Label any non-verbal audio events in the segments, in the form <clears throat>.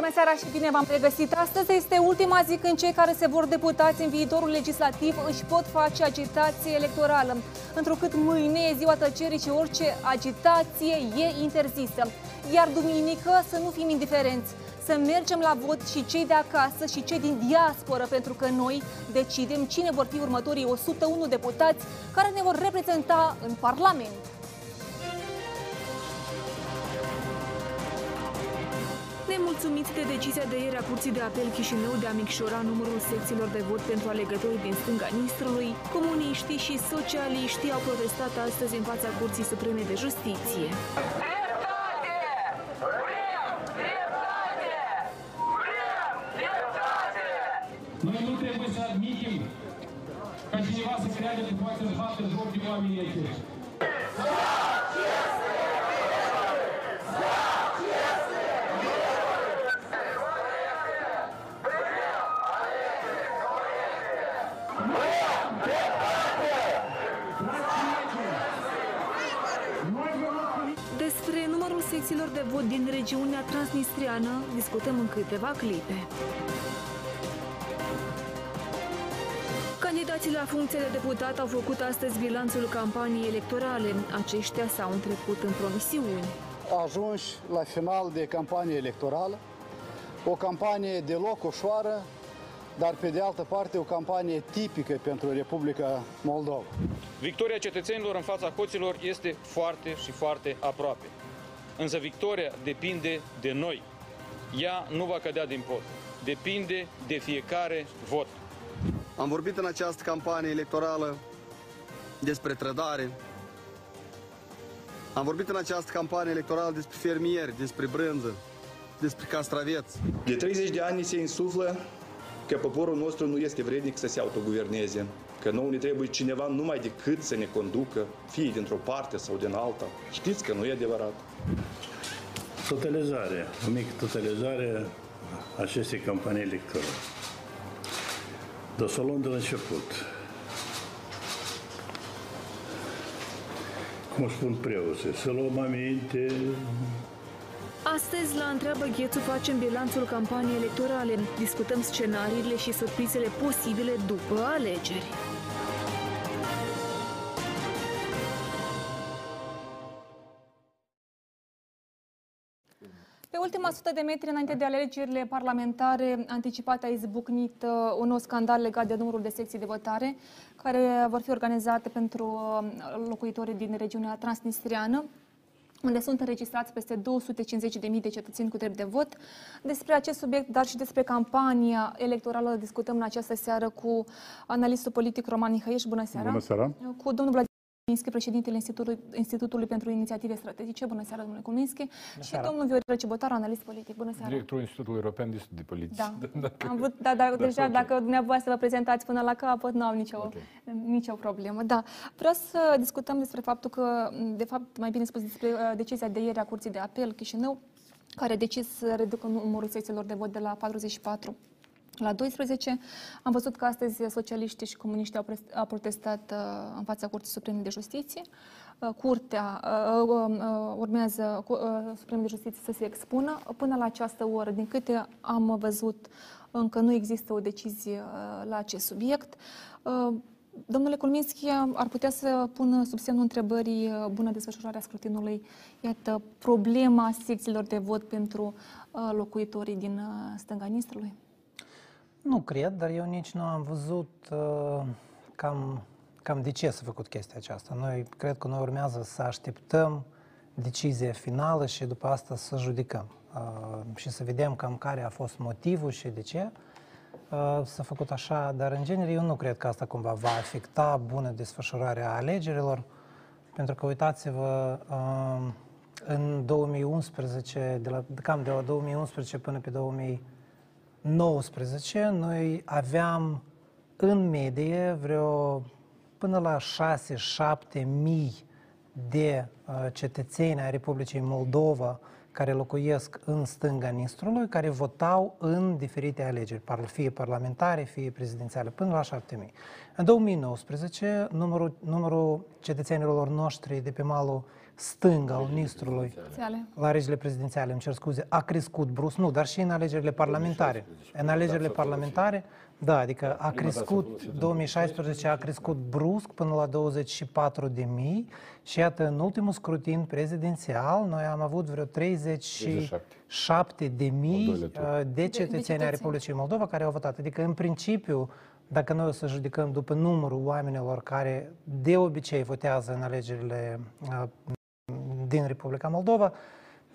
Bună seara și bine v-am regăsit. Astăzi este ultima zi când cei care se vor deputați în viitorul legislativ își pot face agitație electorală. Întrucât mâine e ziua tăcerii și orice agitație e interzisă. Iar duminică să nu fim indiferenți să mergem la vot și cei de acasă și cei din diasporă, pentru că noi decidem cine vor fi următorii 101 deputați care ne vor reprezenta în Parlament. Nemulțumiți de decizia de ieri a Curții de Apel Chișinău de a micșora numărul secțiilor de vot pentru alegătorii din stânga Nistrului, comuniștii și socialiștii au protestat astăzi în fața Curții Supreme de Justiție. Noi nu trebuie să admitem ca cineva să creadă că poate să bată joc de oamenii aceștia. Discutăm în câteva clipe. Candidații la funcție de deputat au făcut astăzi bilanțul campaniei electorale. Aceștia s-au întrecut în promisiuni. ajungi la final de campanie electorală, o campanie deloc ușoară, dar pe de altă parte o campanie tipică pentru Republica Moldova. Victoria cetățenilor în fața hoților este foarte și foarte aproape. Însă victoria depinde de noi. Ea nu va cădea din pod. Depinde de fiecare vot. Am vorbit în această campanie electorală despre trădare. Am vorbit în această campanie electorală despre fermieri, despre brânză, despre castraveți. De 30 de ani se insuflă că poporul nostru nu este vrednic să se autoguverneze, că nouă ne trebuie cineva numai decât să ne conducă, fie dintr-o parte sau din alta. Știți că nu e adevărat. Totalizare, o mică totalizare a acestei campanii electorale. Dar să o luăm de la început. Cum își spun preoții, să luăm aminte, Astăzi, la Întreabă Ghețu, facem bilanțul campaniei electorale. Discutăm scenariile și surprizele posibile după alegeri. Pe ultima sută de metri înainte de alegerile parlamentare anticipate a izbucnit uh, un nou scandal legat de numărul de secții de votare care vor fi organizate pentru uh, locuitorii din regiunea transnistriană unde sunt înregistrați peste 250.000 de cetățeni cu drept de vot. Despre acest subiect, dar și despre campania electorală, discutăm în această seară cu analistul politic Roman Mihăieș. Bună seara! Bună seara! Cu domnul Vladimir Culminski, președintele Institutului, Institutului pentru Inițiative Strategice. Bună seara, domnule Culminski. Și domnul Viorel Cibotar, analist politic. Bună seara! Directorul Institutului European de Studii Politice. <laughs> Da. Am vrut, da, da, deja ok. dacă dumneavoastră vă prezentați până la capăt, nu am nicio, Ok. nicio problemă. Da. Vreau să discutăm despre faptul că, de fapt, mai bine spus, despre uh, decizia de ieri a Curții de Apel Chișinău, care a decis să reducă numărul secțiilor de vot de la 44 la 12. Am văzut că astăzi socialiștii și comuniștii au, pres- au protestat uh, în fața Curții Supreme de Justiție. Uh, Curtea uh, uh, uh, urmează cu- uh, Supreme de Justiție să se expună. Până la această oră, din câte am văzut, încă nu există o decizie uh, la acest subiect. Uh, Domnule Colminski, ar putea să pună sub semnul întrebării uh, bună desfășurarea scrutinului, iată, problema secțiilor de vot pentru uh, locuitorii din uh, stânga Nistrului? Nu cred, dar eu nici nu am văzut uh, cam, cam de ce s-a făcut chestia aceasta. Noi cred că noi urmează să așteptăm decizia finală și după asta să judecăm uh, și să vedem cam care a fost motivul și de ce uh, s-a făcut așa, dar în genere eu nu cred că asta cumva va afecta bună desfășurarea alegerilor, pentru că uitați-vă, uh, în 2011, de la, cam de la 2011 până pe 2000 19, noi aveam în medie vreo până la 6-7 mii de uh, cetățeni ai Republicii Moldova care locuiesc în stânga Nistrului, care votau în diferite alegeri, par- fie parlamentare, fie prezidențiale, până la 7 mii. În 2019, numărul, numărul cetățenilor noștri de pe malul stâng al ministrului Prezidențiale. la alegerile prezidențiale, îmi cer scuze, a crescut brusc, nu, dar și în alegerile parlamentare. În alegerile parlamentare, da, adică a crescut, 2016 a crescut brusc până la 24 de mii și iată, în ultimul scrutin prezidențial, noi am avut vreo 37 de Al mii doilea tur. uh, de cetățeni ai cetățeni. Republicii Moldova care au votat. Adică, în principiu, dacă noi o să judecăm după numărul oamenilor care de obicei votează în alegerile uh, din Republica Moldova,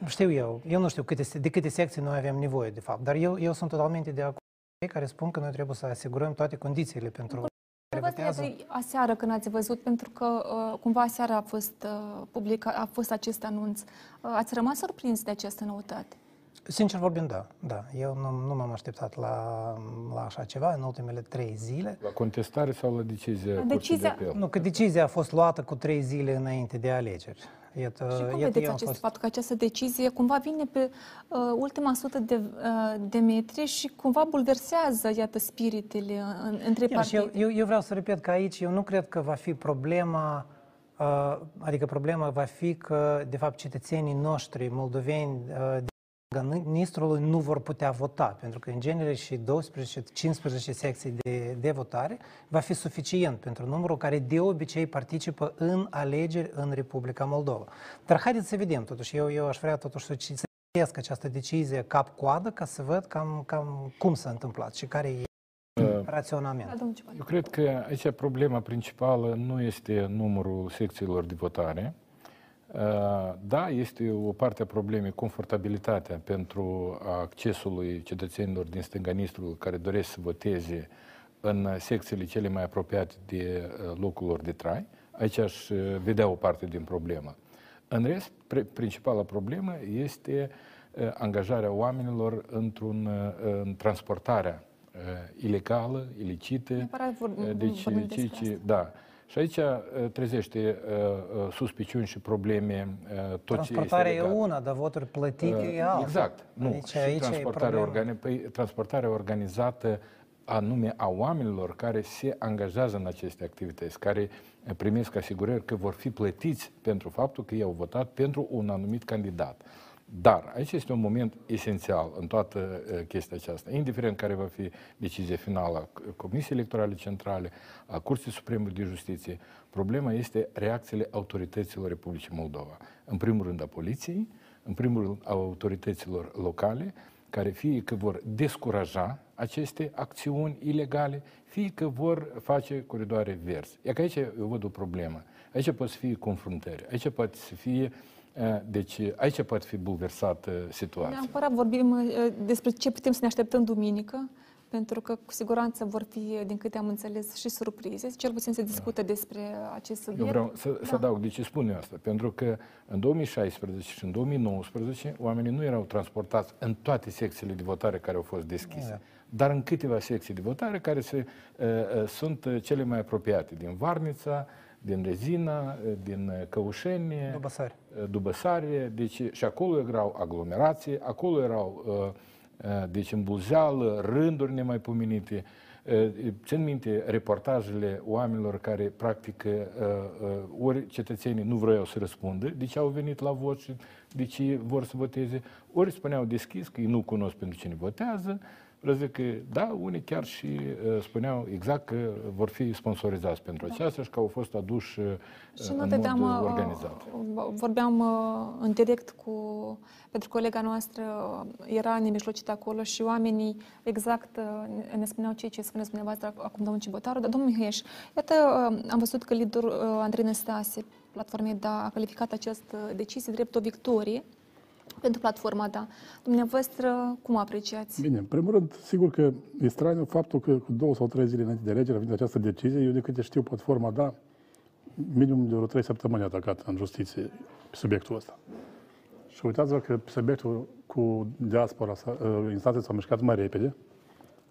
știu eu, eu nu știu câte, de câte secții noi avem nevoie, de fapt, dar eu, eu sunt totalmente de acord cu cei care spun că noi trebuie să asigurăm toate condițiile pentru care Întrebați votează. iată, aseară când ați văzut, pentru că uh, cumva aseară a fost uh, publicat, a fost acest anunț. Uh, ați rămas surprins de această noutate? Sincer vorbind, da, da. Eu nu, nu m-am așteptat la, la așa ceva în ultimele trei zile. La contestare sau la decizia La Curții decizia- de apel? Nu, că decizia a fost luată cu trei zile înainte de alegeri. Iată, Și cum iată, vedeți eu am acest fost... fapt că această decizie cumva vine pe uh, ultima sută de, uh, de metri și cumva bulversează, iată, spiritele în, între Bine, și eu, partide? eu, eu vreau să repet că aici eu nu cred că va fi problema, uh, adică problema va fi că, de fapt, cetățenii noștri moldoveni uh, de ministrului nu vor putea vota, pentru că în genere și 12-15 secții de, de votare va fi suficient pentru numărul care de obicei participă în alegeri în Republica Moldova. Dar haideți să vedem, totuși, eu, eu aș vrea totuși să ci- să citesc această decizie cap-coadă ca să văd cam, cam cum s-a întâmplat și care e raționament. Da, domnul Ciupan. Eu cred că aici problema principală nu este numărul secțiilor de votare. Uh, Da, este o parte a problemei confortabilitatea pentru accesului cetățenilor din stânga Nistrului care doresc să voteze în secțiile cele mai apropiate de uh, locul lor de trai. Aici aș uh, vedea o parte din problemă. În rest, pre- principala problemă este uh, angajarea oamenilor într-un, uh, în transportarea uh, ilegală, ilicită. Neapărat vor- uh, Deci, vorbim ceea despre ce, da. Și aici uh, trezește uh, uh, suspiciuni și probleme uh, tot ce este Transportarea e legat. una, dar voturi plătite Uh, e alta. Exact. Nu. Aici, și aici e transportarea, problema. organi- păi, transportarea organizată anume a oamenilor care se angajează în aceste activități, care primesc asigurări că vor fi plătiți pentru faptul că ei au votat pentru un anumit candidat. Dar aici este un moment esențial în toată uh, chestia aceasta, indiferent care va fi decizia finală a Comisiei Electorale Centrale, a Curții Supreme de Justiție, problema este reacțiile autorităților Republicii Moldova. În primul rând a poliției, în primul rând a autorităților locale, care fie că vor descuraja aceste acțiuni ilegale, fie că vor face coridoare verzi. E că aici eu văd o problemă. Aici pot să fie confruntări, aici poate să fie, eh, deci aici poate fi bulversată situația. Neapărat vorbim uh, despre ce putem să ne așteptăm duminică, pentru că cu siguranță vor fi, din câte am înțeles, și surprize. Cel puțin se discută despre acest subiect. Eu vreau să, să adaug de ce spun eu asta. Pentru că în 2016 și în 2019 oamenii nu erau transportați în toate secțiile de votare care au fost deschise, dar în câteva secții de votare care se, uh, uh, sunt uh, cele mai apropiate, din Varnița, din Rezina, uh, din uh, Căușeni, Dubăsari. uh, Dubăsare, deci și acolo erau aglomerații, acolo erau, uh, uh, deci în Buzeală, rânduri nemaipomenite. Uh, Țin minte reportajele oamenilor care, practic, uh, uh, ori cetățenii nu vreau să răspundă, de ce au venit la vot și de ce vor să voteze, ori spuneau deschis că ei nu cunosc pentru cine votează, Vreau să zic că, da, unii chiar și uh, spuneau exact că vor fi sponsorizați pentru aceasta și că au fost aduși uh, Și în noi mod vedeam, uh, uh, organizat. uh, vorbeam uh, în direct cu, pentru colega noastră, uh, era nemijlocit acolo și oamenii exact uh, ne- ne spuneau ceea ce spuneți dumneavoastră acum domnul Cibotaru, dar domnul Mihăieș, iată, uh, am văzut că liderul uh, Andrei Năstase, platformei DA, a calificat această decizie drept o victorie pentru platforma DA. Dumneavoastră, cum apreciați? Bine, în primul rând, sigur că e straniu faptul că cu două sau trei zile înainte de alegere a venit această decizie. Eu, de câte știu, platforma, da, minimum de vreo trei săptămâni atacat în justiție pe subiectul ăsta. Și uitați-vă că pe subiectul cu diaspora, s-a- uh, instanțele s-au mișcat mai repede.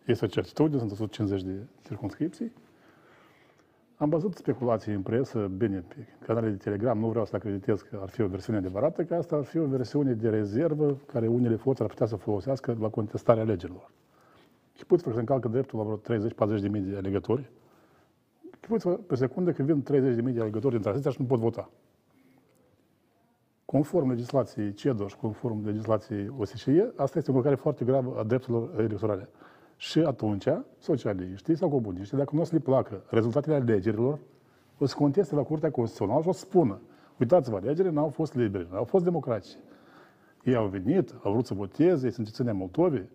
Este o certitudine, sunt 150 de circunscripții. Am văzut speculații în presă, bine, pe canalele de Telegram, nu vreau să acreditez că ar fi o versiune adevărată, că asta ar fi o versiune de rezervă care unele forțe ar putea să folosească la contestarea alegerilor. Chipuți-vă că se încalcă dreptul la vreo 30-40 de mii de alegători. Chipuți-vă pe secundă că vin 30 de mii de alegători din tranziția și nu pot vota. conform legislației CEDO și conform legislației OSCE, asta este o încălcare foarte gravă a drepturilor electorale. Și atunci, socialiștii sau comuniștii, dacă nu o să le placă rezultatele alegerilor, o să conteste la Curtea Constituțională și o să spună uitați-vă, alegerile n-au fost libere, n-au fost democratice. Ei au venit, au vrut să voteze, ei sunt cetățenii Moldovei,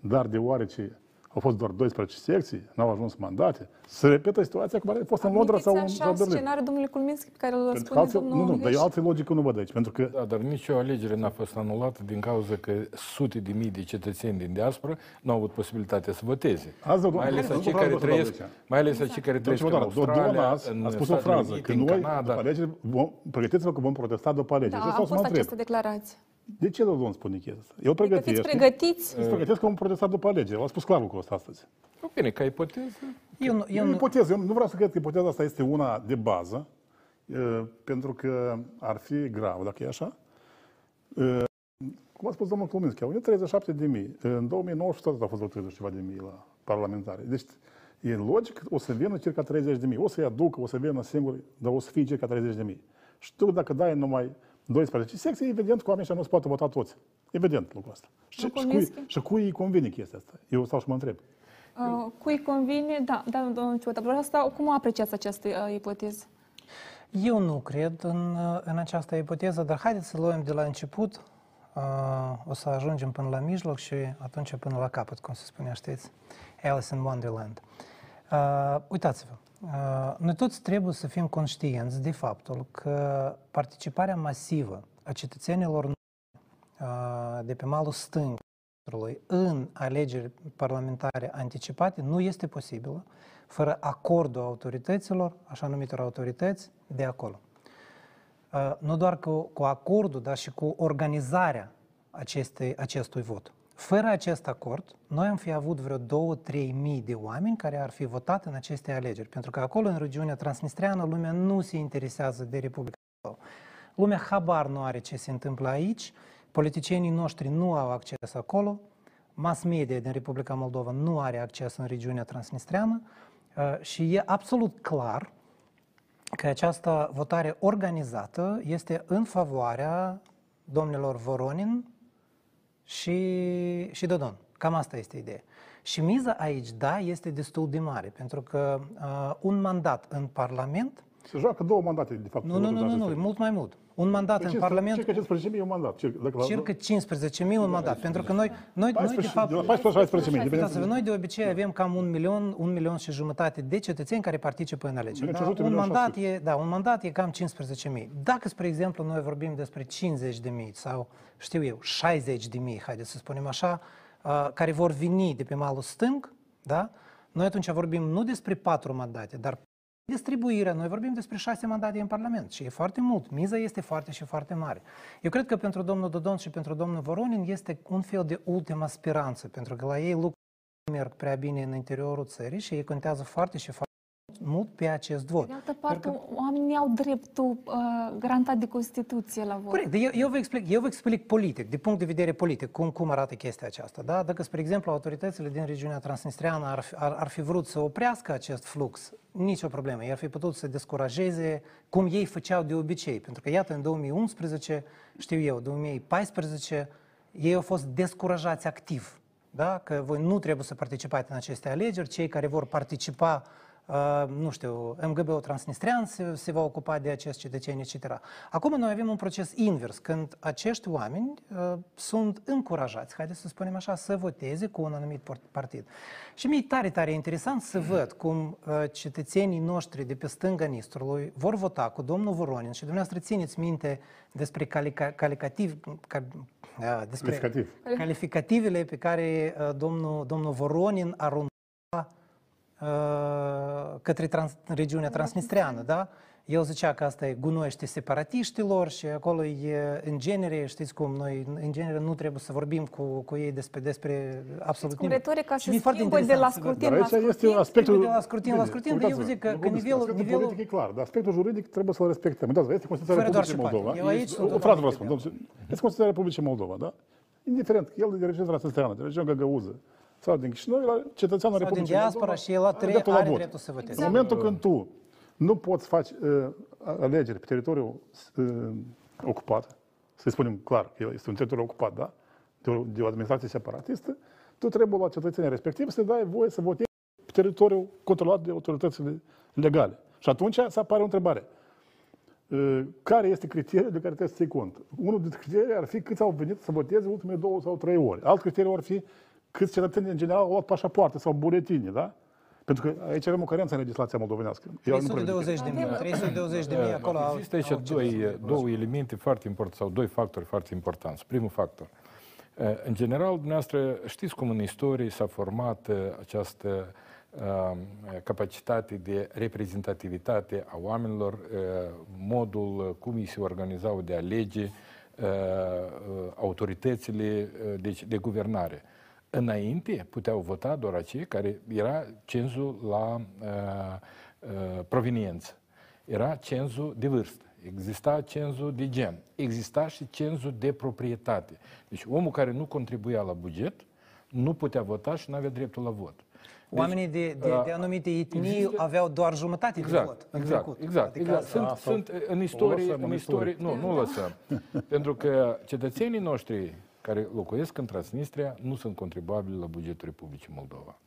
dar deoarece au fost doar 12 secții, n-au ajuns mandate, se repetă situația cum a fost în Londra sau în Admiteți sau așa în Berlin. scenariul domnului Culminski pe care îl Pentru că spune altfel, domnul nu, nu, dar Hreș? eu altă logică nu văd aici, pentru că Da, dar nicio alegere n-a fost anulată din cauza că sute de mii de cetățeni din diaspora nu au avut posibilitatea să voteze. Azi, domnul- mai ales domnul cei Vlad care Vostru, trăiesc, domnule Lucian. mai ales cei care trăiesc în Domnul Doamna, Australia, azi în a spus o Statele frază, Unite, că în noi, Canada. după alegeri, vom, pregătiți-vă că vom protesta după alegeri. Da, Și a asta o să mă fost întreb. această declarație. De ce domnul spune chestia asta? El Adică pregătește. fiți pregătiți? Îți pregătesc că vom protesta după alegeri. L-a spus clar lucrul ăsta astăzi. Bine, ca ipoteză, Eu, nu- Eu eu nu nu, ipoteză, eu nu vreau să cred că ipoteza asta este una de bază, e, pentru că ar fi grav dacă e așa. E, Cum a spus domnul Cluminski, au venit 37 de mii. În 2019 tot a fost vreo 30 ceva de mii la parlamentare. Deci e logic, o să vină circa 30 de mii. O să-i aducă, o să vină singur, dar o să fie circa 30 de mii. Și tu, dacă dai numai 12 secții, evident că oamenii ăștia nu se poate vota toți. Evident lucrul ăsta. Și, și, Domnul cui, Cluminski? și cui îi convine chestia asta? Eu stau și mă întreb. Uh, cui convine? Da, da, domnul Ciută. Vreau asta, cum apreciați această uh, ipoteză? eu nu cred în, uh, în această ipoteză, dar haideți să luăm de la început, uh, o să ajungem până la mijloc și atunci până la capăt, cum se spunea, știți, Alice in Wonderland. Uh, uitați-vă, uh, noi toți trebuie să fim conștienți de faptul că participarea masivă a cetățenilor uh, de pe malul stâng în alegeri parlamentare anticipate nu este posibilă fără acordul autorităților, așa numitor autorități, de acolo. Uh, Nu doar cu, cu acordul, dar și cu organizarea acestei, acestui vot. Fără acest acord, noi am fi avut vreo 2-3 mii de oameni care ar fi votat în aceste alegeri. Pentru că acolo, în regiunea transnistreană, lumea nu se interesează de Republica Moldova. Lumea habar nu are ce se întâmplă aici, politicienii noștri nu au acces acolo, mass media din Republica Moldova nu are acces în regiunea transnistreană uh, și e absolut clar că această votare organizată este în favoarea domnilor Voronin și, și Dodon. Cam asta este ideea. Și miza aici, da, este destul de mare, pentru că uh, un mandat în Parlament, Se joacă două mandate, de fapt. nu, nu, nu, nu, nu, mult mai mult. Un mandat în Parlament, Circa 15 mii e un mandat. Circa, dacă la- circa 15.000 un mandat, pentru că noi, noi, noi de 14, fapt, de la 14 la 16 mii, depinde. Uitați-vă, noi de obicei avem cam un milion, un milion și jumătate de cetățeni care participă în alegeri. Milion Da? și ajută, Un, milion și mandat ajută. e, da, un mandat e cam 15.000. Dacă, spre exemplu, noi vorbim despre 50 de mii sau, știu eu, 60 de mii, haideți să spunem așa, uh, care vor veni de pe malul stâng, da? noi atunci vorbim nu despre patru mandate, dar distribuirea, noi vorbim despre șase mandate în Parlament și e foarte mult. Miza este foarte și foarte mare. Eu cred că pentru domnul Dodon și pentru domnul Voronin este un fel de ultima speranță, pentru că la ei lucrurile nu merg prea bine în interiorul țării și ei contează foarte și foarte mult pe acest vot. De altă parte, oamenii au dreptul uh, garantat de Constituție la vot. Corect, eu, eu, vă explic, eu vă explic politic, din punct de vedere politic, cum, cum arată chestia aceasta. Da? Dacă, spre exemplu, autoritățile din regiunea transnistreană ar, fi- ar, ar fi vrut să oprească acest flux, nicio problemă. Ei ar fi putut să descurajeze cum ei făceau de obicei. Pentru că, iată, în 2011, știu eu, 2014, ei au fost descurajați activ. Da? Că voi nu trebuie să participați în aceste alegeri, cei care vor participa Uh, nu știu, MGB-ul transnistrean se, se va ocupa de acești cetățeni, etc. Acum noi avem un proces invers, când acești oameni uh, sunt încurajați, haideți să spunem așa, să voteze cu un anumit por- partid. Și mi-e tare, tare interesant să văd cum uh, cetățenii noștri de pe stânga Nistrului vor vota cu domnul Voronin și dumneavoastră țineți minte despre calica, calicativ, ca, uh, despre Calificativ. calificativele pe care uh, domnul, domnul Voronin arunca uh, către trans, regiunea transnistreană, da? El zicea că asta e gunoiește separatiștilor și acolo e, în genere, știți cum, noi în genere nu trebuie să vorbim cu, cu ei despre, despre absolut Cum nimic. retorica Și se mi-e foarte schimbă de interesant la să văd. scrutin Dar la aici este scrutin. aspectul... de la scrutin la scrutin, dar eu vă zic că- că nivelul- Aspectul nivelul- politic e clar, dar aspectul juridic trebuie să-l respectăm. Uitați-vă, este Constituția Fără doar Republicii și poate. Moldova. Eu aici Este- sunt O frază vă total spun, domnule. Este Constituția Republicii Moldova, da? Indiferent, el de regiunea transnistreană, de regiunea Găgăuză, sau din Chișinău, la cetățeanul Sau din Republicii diaspora Moldova, și el are are, dreptul la are vot. dreptul să voteze. În momentul când tu nu poți face uh, alegeri pe teritoriul uh, ocupat, să spunem clar că este un teritoriu ocupat, da? De o, de o administrație separatistă, tu trebuie la cetățenii respectiv să dai voie să votezi pe teritoriul controlat de autoritățile legale. Și atunci să apare o întrebare. Uh, Care este criteriul de care trebuie să ții cont? Unul dintre criterii ar fi câți au venit să voteze ultimele două sau trei ori. Alt criteriu ar fi câți cetățeni în general au luat pașapoarte sau buletine, da? Pentru că aici avem o carență în legislația moldovenească. Eu nu prevăd. 320 de mii, 320 de mii acolo au- Există aici au doi, cetățeni. două elemente foarte importante, sau doi factori foarte importanți. Primul factor. Uh, În general, dumneavoastră știți cum în istorie s-a format uh, această uh, capacitate de reprezentativitate a oamenilor, uh, modul uh, cum ei se organizau de a alege uh, uh, autoritățile uh, deci, de guvernare. Înainte puteau vota doar acei care era cenzul la uh, uh, proveniență. Era cenzul de vârstă, exista cenzul de gen, exista și cenzul de proprietate. Deci omul care nu contribuia la buget nu putea vota și nu avea dreptul la vot. Deci, Oamenii de, de, de anumite etnii există- aveau doar jumătate de Exact, vot în exact, trecut. exact. Adică exact. Sunt, asta- sunt în o istorie, lăsăm în în istorie, nu, nu lăsăm. <laughs> Pentru că cetățenii noștri care locuiesc în Transnistria nu sunt contribuabili la bugetul Republicii Moldova.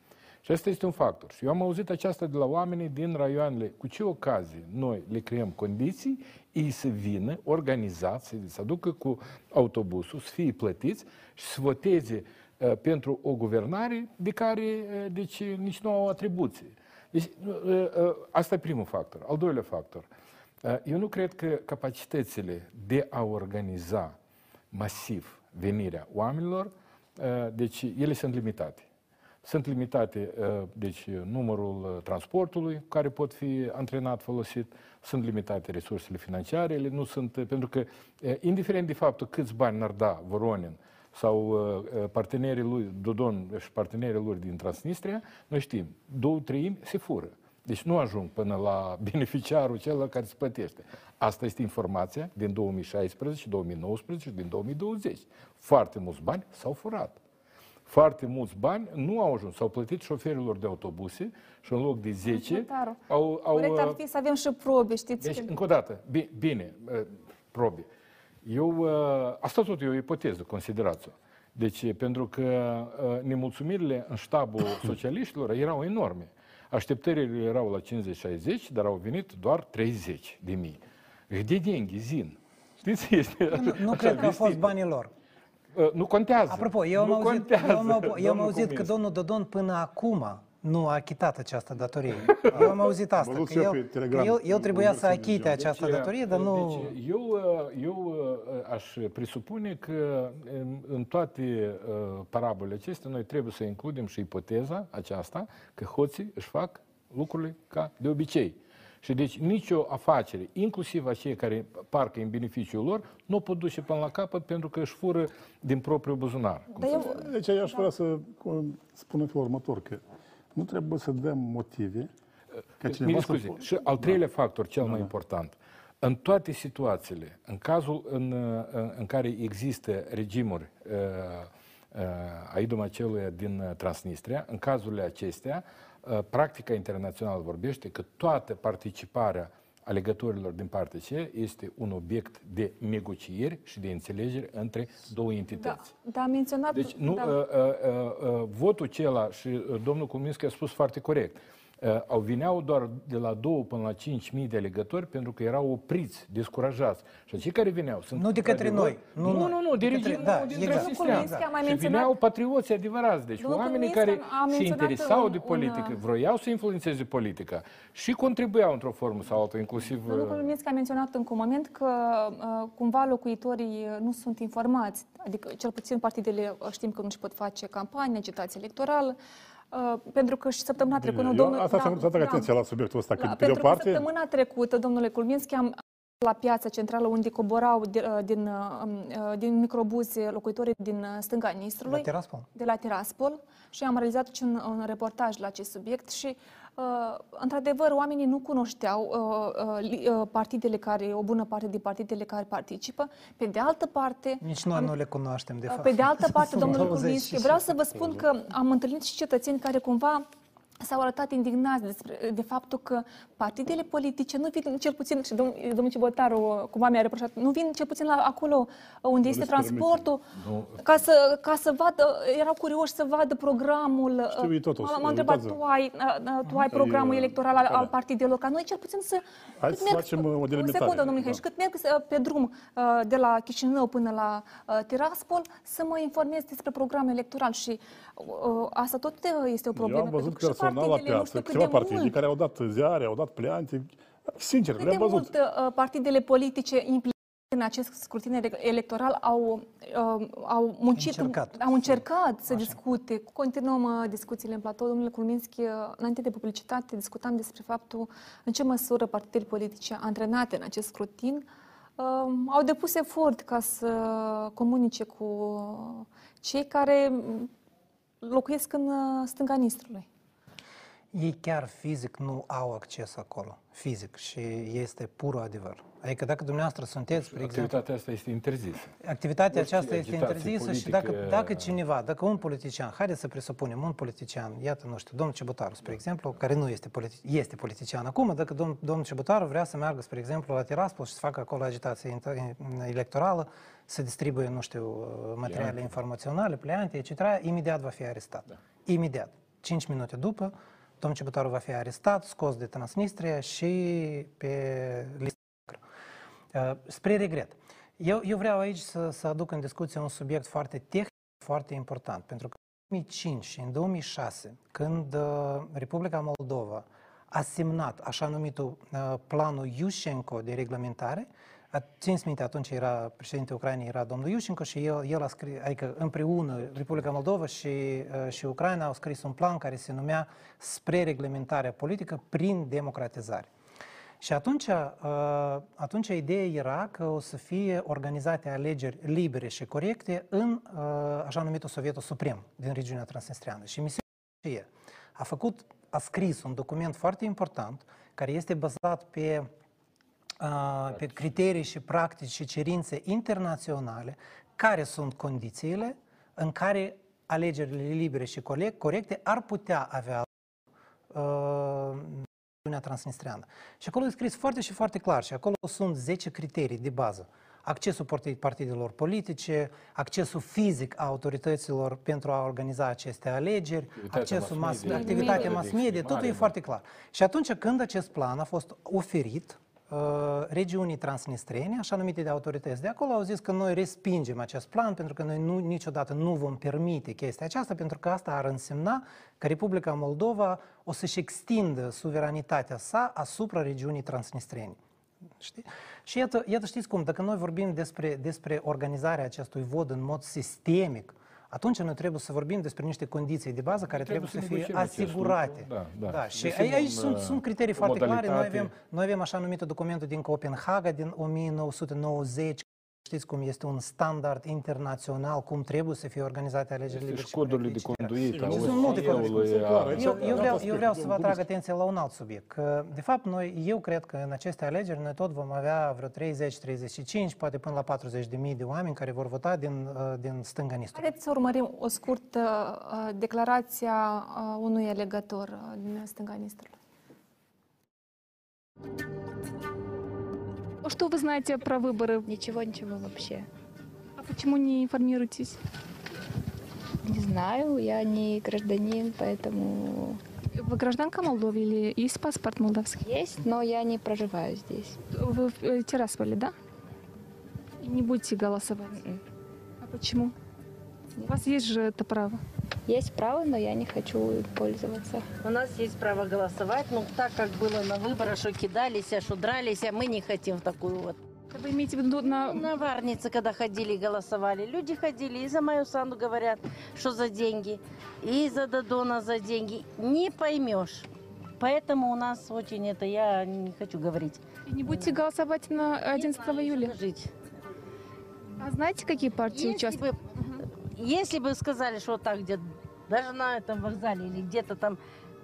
Și asta este un factor. Și eu am auzit aceasta de la oamenii din raioanele. Cu ce ocazie noi le creăm condiții, ei să vină organizați, să aducă cu autobusul, să fie plătiți și să voteze uh, pentru o guvernare de care uh, deci, nici nu au atribuții. Deci, uh, uh, asta e primul factor. Al doilea factor. Uh, Eu nu cred că capacitățile de a organiza masiv venirea oamenilor, uh, deci ele sunt limitate. Sunt limitate, uh, deci, numărul uh, transportului care pot fi antrenat, folosit, sunt limitate resursele financiare, ele nu sunt, uh, pentru că, uh, indiferent de faptul câți bani n-ar da Voronin sau uh, uh, partenerii lui, Dodon și partenerii lor din Transnistria, noi știm, două treimi se fură. Deci nu ajung până la <laughs> beneficiarul celălalt care se plătește. Asta este informația din 2016, 2019 și din 2020. Foarte mulți bani s-au furat. Foarte mulți bani nu au ajuns. S-au plătit șoferilor de autobuse și în loc de 10 Secretarul. au... au Corect ar uh, fi să avem și probe, știți? deci, că- încă o dată, bi- bine, uh, probe. Eu, uh, asta tot e o ipoteză, considerați-o. Deci, pentru că uh, nemulțumirile în ștabul <coughs> socialiștilor erau enorme. Așteptările erau la 50-60, dar au venit doar 30 de mii. De dengi, zin. Știți? <laughs> Este Nu, nu așa cred că au fost vestit. banii lor. Uh, Nu contează. Apropo, eu am nu auzit, contează, eu am, au- eu am domnul auzit că Cuminski. domnul Dodon până acum nu a achitat această datorie. Eu <laughs> am auzit asta, Văzut că și eu el, pe că Telegram. el, el trebuia să Deci, achite această Deci, datorie, dar nu... Deci, eu, uh, eu uh, aș presupune că în, în toate uh, parabolele acestea noi trebuie să includem și ipoteza aceasta că hoții își fac lucrurile ca de obicei. Și deci nicio afacere, inclusiv acei care parcă în beneficiul lor, nu o pot duce până la capăt pentru că își fură din propriul buzunar. cum Dar se eu, Deci eu aș vrea să spun în felul următor, că nu trebuie să dăm motive ca cineva Mi să... scuze. Și al treilea factor, cel mai important. În toate situațiile, în cazul în, în, în care există regimuri uh, uh, a idomacelui din uh, Transnistria, în cazurile acestea, uh, practica internațională vorbește că toată participarea alegătorilor din partea aceea este un obiect de negocieri și de înțelegere între două da, entități. da, am menționat... Deci, nu, da. uh, uh, uh, uh, votul acela, și uh, domnul Cuminski a spus foarte corect, uh, au vineau doar de la 2 până la 5 mii de alegători pentru că erau opriți, descurajați. Și cei care vineau sunt... Nu de către într-adevăr- noi. Nu, nu, nu, nu de de către- regimul da, din exact. Transnistria. Domnul Cuminski a mai Și menționat- vineau patrioții adevărați, deci Domnul oamenii Cuminski care a se menționat interesau un- de un, politică, uh, vroiau să influențeze politica și contribuiau într-o formă sau alta, inclusiv... Domnul uh, Colominski a menționat încă un moment că uh, cumva locuitorii uh, nu sunt informați, adică cel puțin partidele uh, știm că nu își pot face campanie, agitație electorală, uh, pentru că și săptămâna trecută... eu domnul- asta să să atrag atenția la subiectul ăsta, că Da, pe de o pentru că parte... săptămâna trecută, domnule Culminski, am la piața centrală unde coborau de, uh, din, uh, uh, din microbuze locuitorii din uh, stânga Nistrului. La Tiraspol. de la Tiraspol. Și am realizat și un, un reportaj la acest subiect și uh, într-adevăr oamenii nu cunoșteau uh, uh, li- uh, partidele care, o bună parte din partidele care participă. Pe de altă parte, Nici noi nu le cunoaștem, de fapt. pe de altă parte, <laughs> Sunt domnule 20 Culminski, și- vreau să vă spun că am întâlnit și cetățeni care cumva s-au arătat indignați despre, de faptul că partidele politice nu vin cel puțin, și domn, domnul Cibotaru cumva mi-a reproșat, nu vin cel puțin la acolo unde este se permite. transportul, Nu. ca să, ca să vadă, erau curioși să vadă programul. Știu ei totul, M-a- M-a întrebat, uitați-vă. tu ai, a, tu ai programul e, electoral al, al care? partidelor, ca noi cel puțin să... Hai cât să facem, uh, o O delimitare, secundă, domnul Mihai, da. și cât merg uh, pe drum uh, de la Chișinău până la uh, Tiraspol, să mă informez despre programul electoral și uh, asta tot uh, este o problemă. Eu am văzut pentru că și personal la partidele, nu piață știu cât câteva de partide mult, care au dat ziare, au dat pleanțe. Sincer, cât le-am de văzut. mult uh, partidele politice implicate în acest scrutin ele- electoral au, uh, au muncit, Încercat. au încercat să discute. Continuăm uh, discuțiile în platou. Domnule Kulminski, uh, înainte de publicitate, discutam despre faptul în ce măsură partidele politice antrenate în acest scrutin uh, au depus efort ca să comunice cu cei care locuiesc în uh, stânga Nistrului. Ei chiar fizic nu au acces acolo, fizic, și este purul adevăr. Adică dacă dumneavoastră sunteți, spre exemplu, Activitatea asta este interzisă. activitatea Orice aceasta este agitație interzisă și politică- dacă, dacă cineva, dacă un politician, haideți să presupunem, un politician, iată, nu știu, domnul Cebutaru, spre exemplu, care nu este, politi- este politician acum, dacă domn, domnul Cebutaru vrea să meargă, spre exemplu, la Tiraspol și să facă acolo agitație inter- electorală, să distribuie, nu știu, materiale informaționale, pleante, etc., imediat va fi arestat. Imediat. 5 minute după, domnul Cebutaru va fi arestat, scos de Transnistria și pe listă Uh, Spre regret. Eu, eu vreau aici să, să aduc în discuție un subiect foarte tehnic, foarte important, pentru că în 2005 și în 2006, când uh, Republica Moldova a semnat așa numitul uh, planul Yushchenko de reglementare, a- țineți minte, atunci era președinte Ucrainei, era domnul Yushchenko și el, el a scris, adică împreună Republica Moldova și, uh, și Ucraina au scris un plan care se numea spre reglementarea politică prin democratizare. Și atunci, uh, atunci ideea era că o să fie organizate alegeri libere și corecte în uh, așa numitul Sovietul Suprem din regiunea transnistreană. Și misiunea e, a făcut, a scris un document foarte important care este bazat pe uh, pe criterii și practici și cerințe internaționale, care sunt condițiile în care alegerile libere și corect- corecte ar putea avea uh, Uniunea Transnistreană. Și acolo e scris foarte și foarte clar și acolo sunt 10 criterii de bază. Accesul parti- partidelor politice, accesul fizic a autorităților pentru a organiza aceste alegeri, Activitatea accesul mass mass, media, activitatea liberă mass de media, exprimare, totul e da. foarte clar. Și atunci când acest plan a fost oferit uh, regiunii transnistrene, așa numite de autorități de acolo, au zis că noi respingem acest plan pentru că noi nu, niciodată nu vom permite chestia aceasta, pentru că asta ar însemna că Republica Moldova o să-și extindă suveranitatea sa asupra regiunii transnistrene. Știi? Și iată, iată, știți cum, dacă noi vorbim despre, despre organizarea acestui vot în mod sistemic, atunci noi trebuie să vorbim despre niște condiții de bază care trebuie, Trebuie să să fie negociem acest asigurate. lucru, da, da. da. Și Găsim aici un, sunt, uh, sunt criterii o foarte clare. Noi modalitate. avem, noi avem așa numitul documentul din Copenhaga din 1990, Știți cum este un standard internațional, cum trebuie să fie organizate alegerile Este libere și codurile de corecte, etc. conduită, a Sunt multe OSCE-ului, coduri, a- clar, aici- Eu, eu, vreau, aspect, eu vreau să vă cum atrag este? atenția la un alt subiect. Că, de fapt, noi, eu cred că în aceste alegeri noi tot vom avea vreo 30-35, poate până la 40 de mii de oameni care vor vota din, uh, din stânga Nistru. Haideți să urmărim o scurtă uh, declarație a unui alegător uh, din stânga Nistrului. Что вы знаете про выборы? Ничего, ничего вообще. А почему не информируетесь? Не знаю, я не гражданин, поэтому Вы гражданка Молдовы или есть паспорт молдавский? есть, но я не проживаю здесь. Вы в э, Тирасполе, да? Не будете голосовать? М-м. А почему? У вас есть же это право. Есть право, но я не хочу им пользоваться. У нас есть право голосовать, но так как было на выборах, что кидались, а что дрались, а мы не хотим в такую вот. Вы имеете в виду на... На Варнице, когда ходили и голосовали, люди ходили и за мою санду говорят, что за деньги, и за Додона за деньги. Не поймешь. Поэтому у нас очень это, я не хочу говорить. И не будете голосовать на 11 июля? Жить. А знаете, какие партии Если участвуют? бы, если бы сказали, что вот так где даже на этом вокзале или где-то там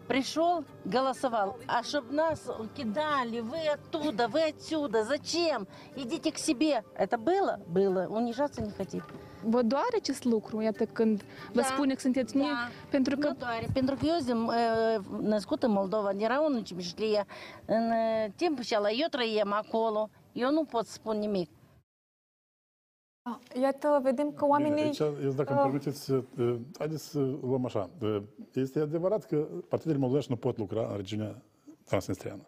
пришел, голосовал. А чтобы нас кидали, вы оттуда, вы отсюда, зачем? Идите к себе. Это было? Было. Унижаться не хотите. Vă doare acest lucru, iată, când vă Da. spune că sunteți nu, pentru că Nu doare, pentru că eu sunt uh, născut în Moldova, din raionul Cimișlie. În uh, timpul acela eu trăiem acolo. Eu nu pot spune nimic. Iată, vedem că oamenii... Aici, eu, dacă îmi uh, permiteți, uh, haideți să luăm așa. Uh, Este adevărat că partidele moldovești nu pot lucra în regiunea transnistreană.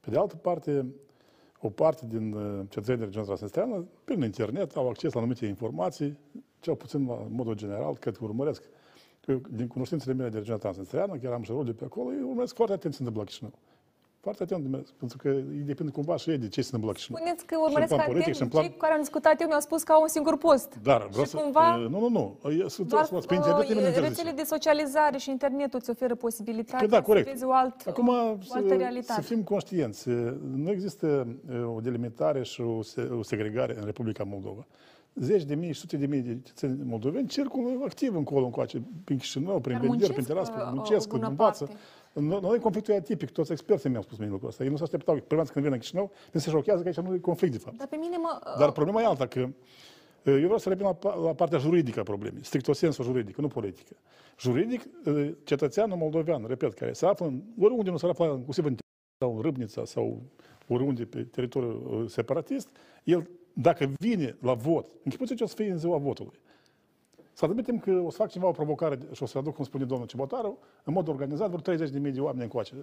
Pe de altă parte, o parte din uh, cetățenii din regiunea transnistreană, prin internet, au acces la anumite informații, cel puțin la modul general, cred că urmăresc. Eu, din cunoștințele mele de regiunea transnistreană, chiar am și rol de pe acolo, eu urmăresc foarte atent ce se întâmplă la Chișinău. Foarte atent, urmăresc, pentru că îi depinde cumva și ei de ce se întâmplă la Chișinău. Spuneți că Și în urmăresc plan politic, atent, și în plan- cei cu care am discutat eu mi-au spus că au un singur post. Dar vreau Și să... cumva- uh, Nu, nu, nu. Eu Sunt Doar doar, pe internet nimeni nu uh, interzice. rețele de socializare și internetul îți oferă posibilitatea Că da, corect. să vezi o, alt, Acum, o altă să, realitate. să fim conștienți. Nu există uh, o delimitare și o, se- o segregare în Republica Moldova. Zeci de mii, sute de mii de cetățeni moldoveni circulă activ încolo, încoace, prin Chișinău, prin Dar Bender, prin muncesc, Tiraspol, uh, muncesc, o bună învață. Parte. Noi, noi conflictul e atipic, toți experții mi-au spus mie lucrul ăsta. Ei nu se așteptau, prima dată când vin în Chișinău, când se șochează că aici nu e conflict, de fapt. Dar pe mine mă... Dar problema e alta, că uh, eu vreau să revin la, pa- la partea juridică a problemei, stricto sensu juridică, nu politică. Juridic, uh, cetățeanul moldovean, repet, care se află în, oriunde nu se află, inclusiv în sau în Râbnița sau oriunde pe teritoriul uh, separatist, el, dacă vine la vot, închipuți ce o să fie în ziua votului. Să admitem că o să fac ceva o provocare și o să aduc, cum spune domnul Cibotaru, în mod organizat, vreo 30.000 de oameni încoace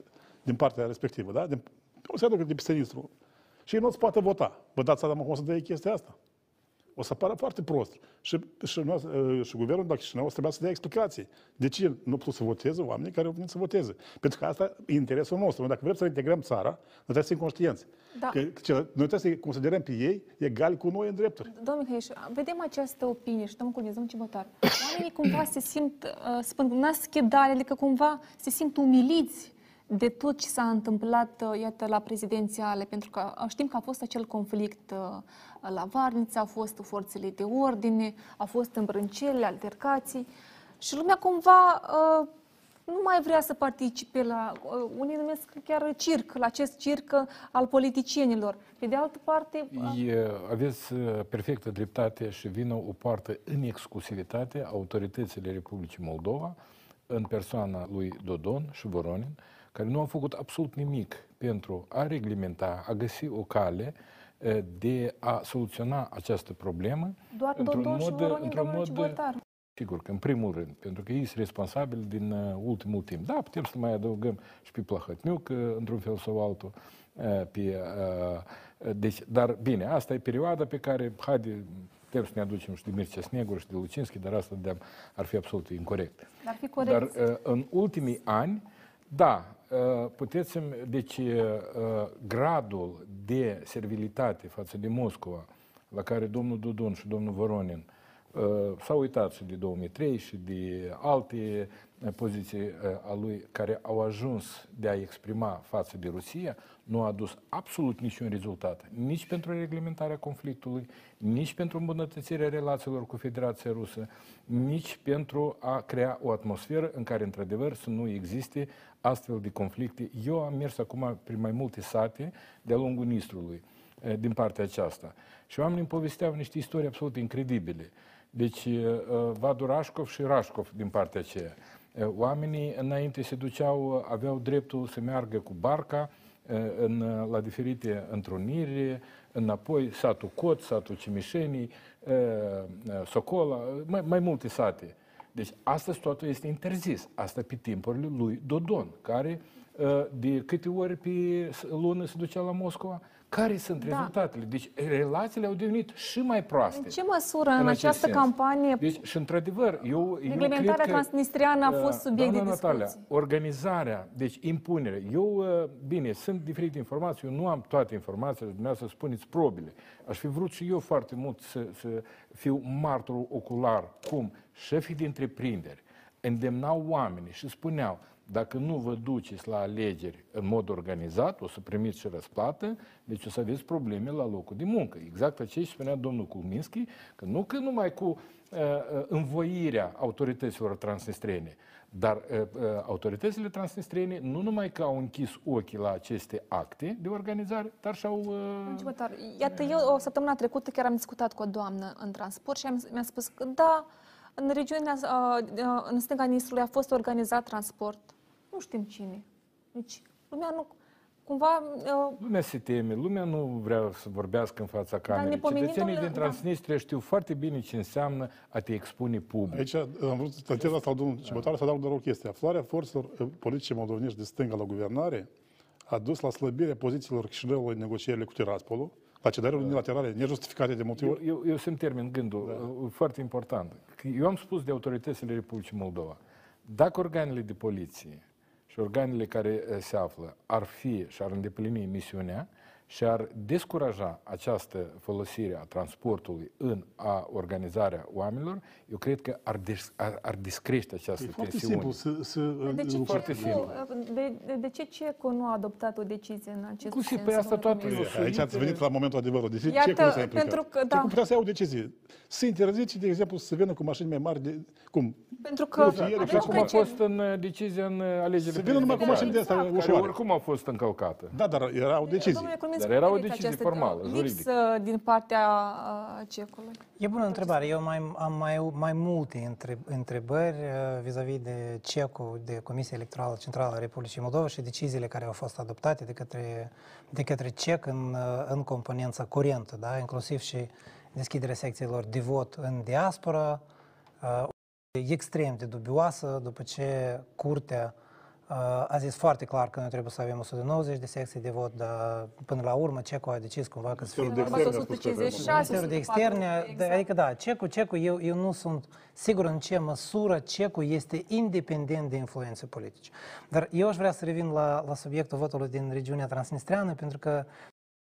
din partea respectivă, da? Din, o să aduc de pe sinistru. Și ei nu o să poată vota. Vă dați seama cum o să dea ei chestia asta? O să pară foarte prost. Și, și, noi, uh, și guvernul de la Chișinău o să trebuia să dea explicații. De ce nu pot să voteze oamenii care au venit să voteze? Pentru că asta e interesul nostru. Noi, dacă vrem să integrăm țara, noi trebuie să fim conștienți. Da. Că, că noi trebuie să considerăm pe ei egali cu noi în drepturi. Domnul Mihaiș, vedem această opinie și domnul Cunez, domnul Cibotar. Oamenii cumva se simt, uh, spun, naschedare, adică cumva se simt umiliți de tot ce s-a întâmplat, uh, iată, la prezidențiale, pentru că uh, știm că a fost acel conflict uh, la Varnița, au fost forțele de ordine, au fost îmbrâncele, altercații și lumea cumva uh, nu mai vrea să participe la, uh, unii numesc chiar circ, la acest circ uh, al politicienilor. Pe de altă parte, uh, E, aveți uh, perfectă dreptate și vină o poartă în exclusivitate autoritățile Republicii Moldova în persoana lui Dodon și Șvoronin, care nu au făcut absolut nimic pentru a reglementa, a găsi o cale uh, de a soluționa această problemă doar Dodon și Voronin, domnul Cibotar. Sigur că în primul rând, pentru că ei sunt responsabili din uh, ultimul timp. Da, putem să mai adăugăm și pe Plahătniuc, uh, într-un fel sau altul. Uh, pe, uh, uh, deci, dar bine, asta e perioada pe care, haide, putem să ne aducem și de Mircea Snegur și de Lucinski, dar asta de ar fi absolut incorrect. Dar fi corect. Dar uh, în ultimii ani, da, uh, puteți să deci uh, gradul de servilitate față de Moscova, la care domnul Dudon și domnul Voronin uh, s-au uitat și de 2003 și de alte uh, poziții uh, a lui care au ajuns de a exprima față de Rusia, nu a adus absolut niciun rezultat, nici pentru reglementarea conflictului, nici pentru îmbunătățirea relațiilor cu Federația Rusă, nici pentru a crea o atmosferă în care, într-adevăr, să nu existe astfel de conflicte. Eu am mers acum prin mai multe sate de-a lungul Nistrului, eh, din partea aceasta. Și oamenii îmi povesteau niște istorii absolut incredibile. Deci, eh, Vadu Rașcov și Rașcov din partea aceea. Eh, Oamenii înainte se duceau, aveau dreptul să meargă cu barca eh, în, la diferite întruniri, înapoi satul Cot, satul Cimișenii, eh, eh, Socola, mai, mai multe sate. Deci astăzi totul este interzis. Asta pe timpurile lui Dodon, care uh, de câte ori pe lună se ducea la Moscova. Care sunt Da. rezultatele? Deci relațiile au devenit și mai proaste. În ce măsură în, acest această sens. campanie Deci, și într-adevăr, eu, eu reglementarea cred că, transnistriană a fost uh, subiect de doamna Natalia, discuție? organizarea, deci impunerea. Eu, uh, bine, sunt diferite informații, eu nu am toate informațiile, dumneavoastră spuneți probele. Aș fi vrut și eu foarte mult să, să fiu martorul ocular, cum șefii de întreprinderi îndemnau oamenii și spuneau, Dacă nu vă duceți la alegeri în mod organizat, o să primiți și răsplată, deci o să aveți probleme la locul de muncă. Exact ce spunea domnul Kulminski, că nu că numai cu uh, uh, învoirea autorităților transnistrene, dar uh, uh, autoritățile transnistrene nu numai că au închis ochii la aceste acte de organizare, dar și-au... Uh, Ciubotar, iată, eu o săptămână trecută chiar am discutat cu o doamnă în transport și am, mi-a spus că da, în regiunea, uh, uh, în stânga Nistrului a fost organizat transport. Nu știm cine. Deci, lumea nu... Cumva... Uh, Lumea se teme, lumea nu vrea să vorbească în fața camerei. nepomenit, Cetățenii domnule, din Transnistria știu foarte bine ce înseamnă a te expune public. Aici am vrut să teza asta, domnul Cibotar, să adaug doar o chestie. Aflarea forțelor eh, politice moldovenești de stânga la guvernare a dus la slăbirea pozițiilor Chișinăului în negocierile cu Tiraspolul, la cedările unilaterale nejustificate de multe Eu, ori. eu, eu să-mi termin gândul, da. foarte important. Că Eu am spus de autoritățile Republicii Moldova, dacă organele de poliție și organele care eh, se află ar fi și ar îndeplini misiunea și ar descuraja această folosire a transportului în a organizarea oamenilor, eu cred că ar, des, ar, ar descrește această E foarte tensiune. simplu să... să de ce, foarte CECU, simplu. de, de, de ce CECU nu a adoptat o decizie în acest Cum se- sens? păi asta domnule toate ministru? Aici ați venit la momentul adevărului. De ce Iată, ce nu s-a implicat? pentru că, Ce da. cum putea să ia o decizie? Să interzice, de exemplu, să vină cu mașini mai mari de... Cum? Pentru că... Rutiere, avem Așa cum a precedent. fost în uh, decizia în uh, alegerile Să vină numai cu mașini de astea prezidențiale, care ușoare. oricum a fost încălcată. Da, dar era o decizie. Domnule Culminț, Dar era o cum vedeți decizie această, formală, uh, juridică. Lipsă din partea uh, cecului. E bună întrebare. Eu mai, am mai, mai multe între, întrebări uh, vis-a-vis de CECU, de Comisia Electorală Centrală a Republicii Moldova și deciziile care au fost adoptate de către, de către CEC în, uh, în componența curentă, da? inclusiv și deschiderea secțiilor de vot în diaspora, uh, extrem de dubioasă după ce curtea uh, a zis foarte clar că noi trebuie să avem 190 de secții de vot, dar până la urmă CECU a decis cumva că să fie... Ministerul de Externe a spus că trebuie. 156, Ministerul de Externe, 104, da, adică da, CECU, CECU, eu, eu nu sunt sigur în ce măsură CECU este independent de influențe politice. Dar eu aș vrea să revin la, la subiectul votului din regiunea transnistreană, pentru că,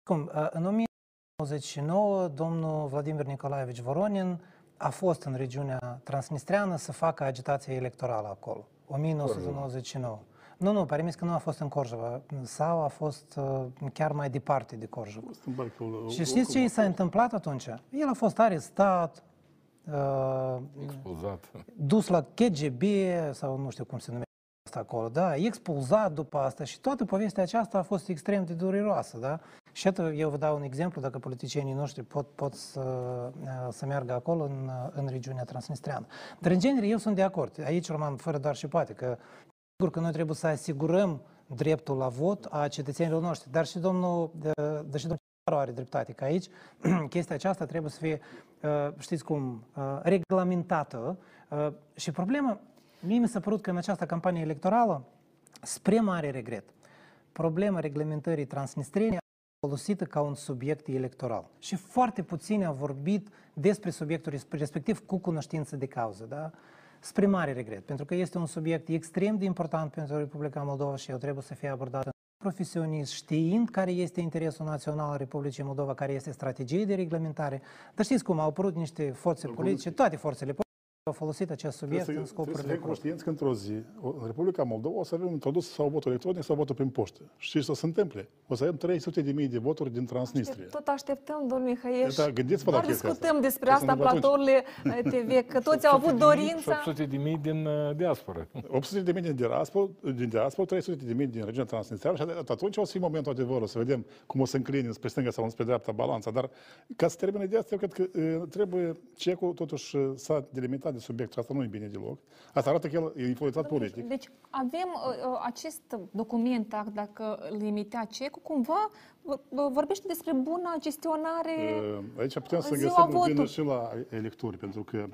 cum, în 1999, domnul Vladimir Nicolaevici Voronin a fost în regiunea transnistreană să facă agitație electorală acolo. 1999. Nu, nu, pare că nu a fost în Corjova, sau a fost uh, chiar mai departe de Corjova. În Barcul- Și știți ce i s-a întâmplat atunci? El a fost arestat, uh, Expulzat. dus la KGB, sau nu știu cum se numește asta acolo, da, expulzat după asta și toată povestea aceasta a fost extrem de dureroasă, da? Și iată, eu vă dau un exemplu, dacă politicienii noștri pot, pot să, uh, să meargă acolo în, uh, în regiunea transnistreană. Dar, în genere, eu sunt de acord. Aici, Roman, fără doar și poate, că sigur că noi trebuie să asigurăm dreptul la vot a cetățenilor noștri, dar și domnul, uh, dar și domnul Ciubaru are dreptate, că aici <clears throat> chestia aceasta trebuie să fie, uh, știți cum, uh, reglementată uh, și problema, mie mi s-a părut că în această campanie electorală, spre mare regret, problema reglementării transnistrene a folosită ca un subiect electoral. Și foarte puțini au vorbit despre subiectul respectiv cu cunoștință de cauză, da? Spre mare regret, pentru că este un subiect extrem de important pentru Republica Moldova și el trebuie să fie abordat profesionist, știind care este interesul național al Republicii Moldova, care este strategie de reglementare. Dar știți cum, au apărut niște forțe politice, toate forțele politice au folosit acest subiect Trebuie în să, trebuie scopuri să de fim conștienți că într-o zi, o- în Republica Moldova, o să avem introdus sau votul electronic sau votul prin poștă. Și ce o să se întâmple? O să avem 300 de mii de voturi din Transnistria. Tot așteptăm, domnul Mihăieș. Da, gândiți-vă la Doar chestia discutăm asta. despre Ce asta se în întâmplă platourile eh, TV, că toți au avut 800 dorința. 800 de mii din uh, diaspora. 800 de mii din diaspora, din diaspora 300 de mii din regiunea transnistreană și atunci o să fie momentul adevărului, să vedem cum o să încline spre stânga sau spre dreapta balanța. Dar ca să termine de asta, eu cred că uh, trebuie cecul totuși uh, s-a delimitat de subiectul ăsta, nu e bine deloc. Asta arată că el e influențat politic. Deci avem uh, uh, acest document, act, dacă îl emitea CECU, cumva uh, uh, vorbește despre bună gestionare. Uh, Aici putem să în ziua găsim vină votului. și la electori, pentru că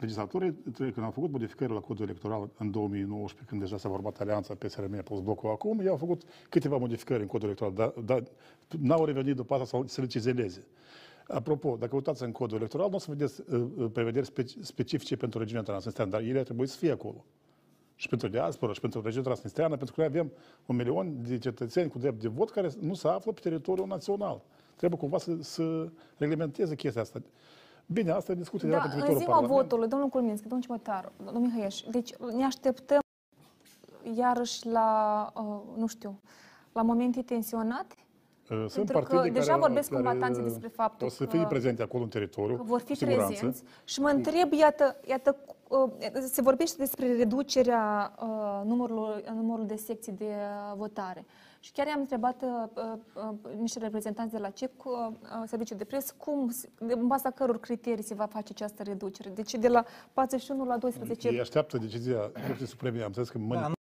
legislatorii, trebuie- când au făcut modificări la codul electoral în 2019, când deja s-a vorbat alianța PSRM plus blocul acum, ei au făcut câteva modificări în codul electoral, dar, dar n-au revenit după asta să, să le cizeleze. Apropo, dacă uitați în codul electoral, nu o să vedeți uh, uh, prevederi speci- specifice pentru regiunea transnistreană, dar ele ar trebui să fie acolo. Și pentru diaspora, și pentru regiunea transnistreană, pentru că noi avem un milion de cetățeni cu drept de vot care nu se află pe teritoriul național. Trebuie cumva să, să reglementeze chestia asta. Bine, asta e discuție de Da, pe în viitorul ziua Parlament. votului, domnul Culminski, domnul Cimotar, domnul Mihăieș, deci ne așteptăm iarăși la, uh, nu știu, la momente tensionate? Uh, Sunt Pentru partide că deja care, vorbesc care combatanții despre faptul o să că- fie prezente acolo în teritoriu, că vor fi cu siguranță. prezenți și mă întreb, iată, iată uh, se vorbește despre reducerea uh, numărului, numărului de secții de uh, votare. Și chiar i-am întrebat uh, uh, niște reprezentanți de la CEP, uh, uh, serviciul de presă, cum, se- de- în baza căror criterii se va face această reducere. Deci de la 41 la 12. Ei așteaptă decizia Curții Supreme. Am înțeles că mâine, Da, nu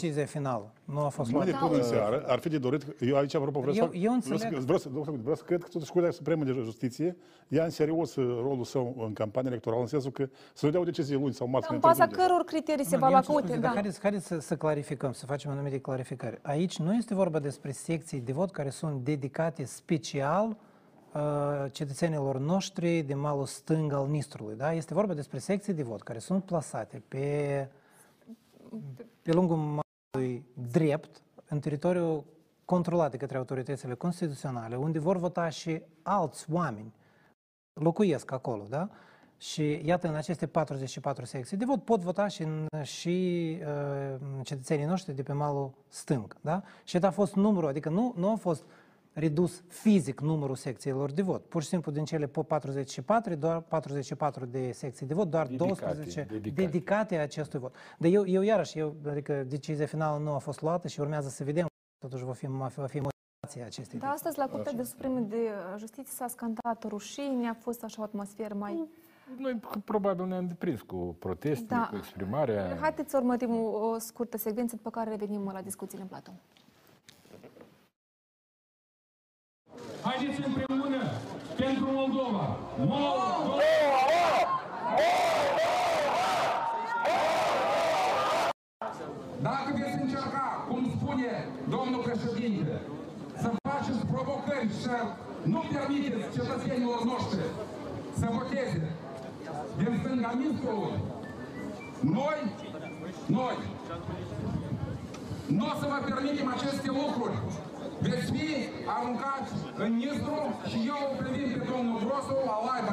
decizia finală. Nu a fost mâine luată. până în seară ar fi de dorit, eu aici, apropo, vreau, Eu- să, eu vreau, înțeleg. să, vreau, să, vreau, să, vreau să cred că totuși Curtea Supremă de Justiție ia în serios uh, rolul său în campania electorală, în sensul că să nu dea o decizie luni sau marți. În când baza intervine. căror criterii se Nu, va eu lua îmi cer căute, scuze, da. dar Haideți, haideți să, să clarificăm, să facem anumite clarificări. Aici nu este vorba despre secții de vot care sunt dedicate special uh, cetățenilor noștri de malul stâng al Nistrului. Da? Este vorba despre secții de vot care sunt plasate pe, pe lungul malului drept, în teritoriul controlat de către autoritățile constituționale, unde vor vota și alți oameni locuiesc acolo, da? Și iată, în aceste 44 secții de vot pot vota și, în, și uh, cetățenii noștri de pe malul stâng, da? Și a fost numărul, adică nu, nu a fost redus fizic numărul secțiilor de vot. Pur și simplu din cele po- 44, doar 44 de secții de vot, doar Dedicate, 12 dedicate. dedicate acestui vot. Dar eu, eu iarăși, eu, adică decizia finală nu a fost luată și urmează să vedem. Totuși va fi, va fi, va fi motivația acestei Da, astăzi la Curtea de Supremă de Justiție s-a scantat rușine, a fost așa o atmosferă mai... Noi probabil ne-am deprins cu protestele, Da. cu exprimarea. Haideți să urmărim o, o scurtă secvență, după care revenim la discuțiile în platou. Haideți împreună pentru Moldova! Moldova! Dacă veți încerca, cum spune domnul președinte, să faceți provocări și nu permiteți cetățenilor noștri să voteze din stânga Minskului, noi, noi, nu o să vă permitem aceste lucruri.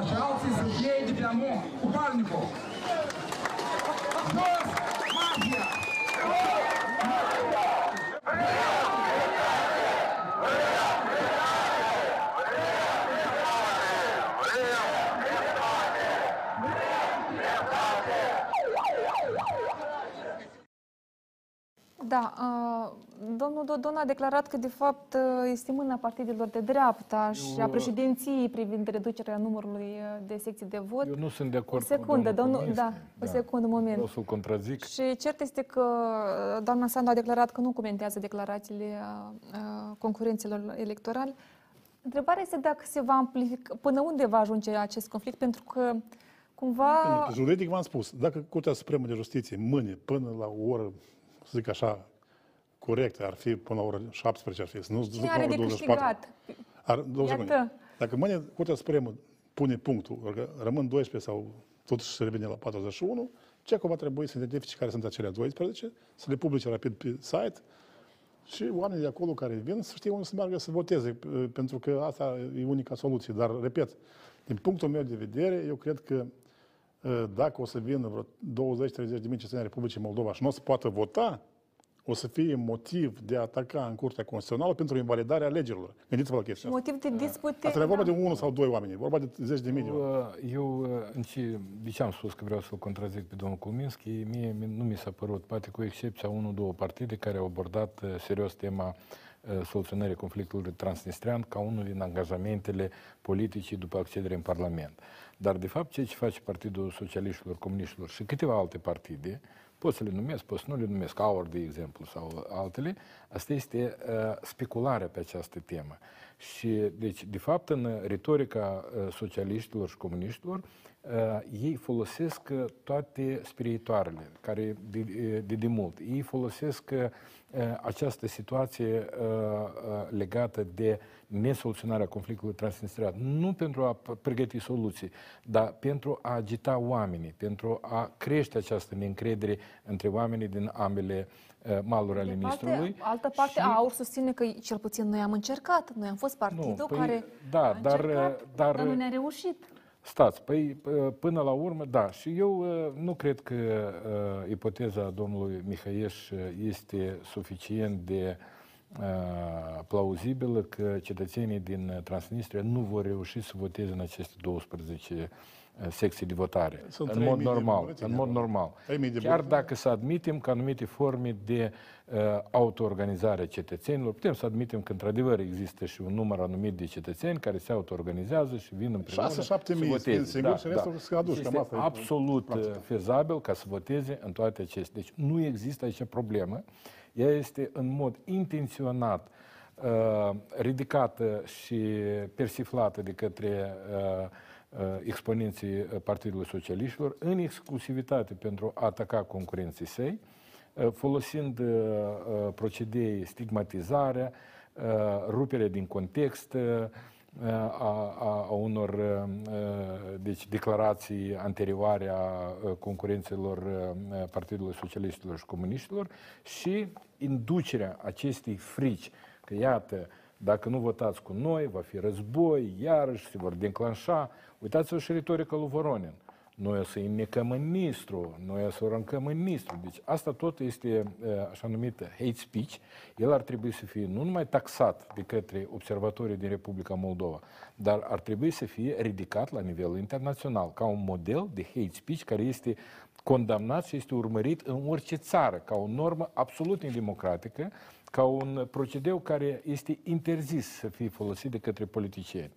Și alții să fie de pe amu cu Palnicul. Jos mafia! Da, uh, domnul Dodon a declarat că, de fapt, uh, este mâna partidelor de dreapta și a Eu- președinției privind reducerea numărului uh, de secții de vot. Eu nu sunt de O acord secundă, cu domnul domnul, Cominski. da, o secundă, un moment. Vreau să-l contrazic. Și cert este că uh, doamna Sandu a declarat că nu comentează declarațiile uh, uh, concurenților electorali. Întrebarea este dacă se va amplifica, până unde va ajunge acest conflict, pentru că cumva... Juridic v-am spus, dacă Curtea Supremă de Justiție mâine, până la o oră, să zic așa, corectă, ar fi până la ora 17, ar fi, să nu să Cine duc are la de ora 24. câștigat? Ar, două Iată. secunde. Dacă mâine Curtea Supremă pune punctul, că rămân 12 sau totuși se revine la 41, CECO va trebui să identifice care sunt acele 12, să le publice rapid pe site și oamenii de acolo care vin să știe unde să meargă să voteze, p- pentru că asta e unica soluție. Dar, repet, din punctul meu de vedere, eu cred că uh, dacă o să vină vreo 20-30 de mii cetățeni ai Republicii Moldova și nu o să poată vota, o să fie motiv de a ataca în Curtea Constituțională pentru invalidarea alegerilor. Gândiți-vă la chestia asta. Motiv de dispute... Asta nu e vorba de unul sau doi oameni, e vorba de zeci de mii de oameni. Eu, eu uh, în ce, de ce am spus că vreau să-l contrazic pe domnul Kuminski, mie mi- nu mi s-a părut, poate cu excepția unul, două partide care au abordat uh, serios tema uh, soluționării conflictului transnistrian ca unul din angajamentele politicii după accederea în Parlament. Dar, de fapt, ceea ce face Partidul Socialiștilor, Comuniștilor și câteva alte partide, pot să le numesc, pot să nu le numesc, AUR, de exemplu, sau altele, asta este uh, specularea pe această temă. Și, deci, de fapt, în retorica uh, socialiștilor și comuniștilor, uh, ei folosesc uh, toate spiritoarele, care de, de, de mult. Ei folosesc uh, această situație uh, uh, legată de nesoluționarea conflictului transnistrian, nu pentru a p- pregăti soluții, dar pentru a agita oamenii, pentru a crește această neîncredere între oamenii din ambele uh, maluri ale De Nistrului. parte, altă parte, și... AUR susține că cel puțin noi am încercat. Noi am fost partidul păi, care da, a dar, încercat, dar- dar nu ne-a reușit. Stați, păi p- până la urmă, da, și eu uh, nu cred că uh, ipoteza domnului Mihaieș uh, este suficient de uh, plauzibilă că cetățenii din uh, Transnistria nu vor reuși să voteze în aceste 12 uh, secții de votare. Sunt în 3.000 mod de normal. buletine, În mod da. normal. 3.000 de Chiar buletine. dacă să admitem că anumite forme de uh, autoorganizare a cetățenilor, putem să admitem că într-adevăr există și un număr anumit de cetățeni care se autoorganizează și vin împreună 6-7 să mii voteze. sunt singuri și restul sunt aduși, Deci cam este asta e absolut uh, practica. fezabil ca să voteze în toate acestea. Deci nu există aici problemă. Ea este în mod intenționat uh, ridicată și persiflată de către uh, uh, exponenții uh, Partidului Socialiștilor în exclusivitate pentru a ataca concurenții săi, uh, folosind uh, uh, procedee stigmatizarea, uh, rupere din context, uh, a, a, a unor uh, deci, declarații anterioare a uh, concurenților uh, Partidului Socialiștilor și Comuniștilor și inducerea acestei frici că, iată, dacă nu votați cu noi, va fi război, iarăși se vor declanșa. Uitați-vă și retorica lui Voronin. Noi o să înnecăm în ministru, noi o să aruncăm în ministru. Deci asta tot este uh, așa numită hate speech. El ar trebui să fie nu numai taxat de către observatorii din Republica Moldova, dar ar trebui să fie ridicat la nivel internațional ca un model de hate speech care este condamnat și este urmărit în orice țară, ca o normă absolut nedemocratică, ca un procedeu care este interzis să fie folosit de către politicieni.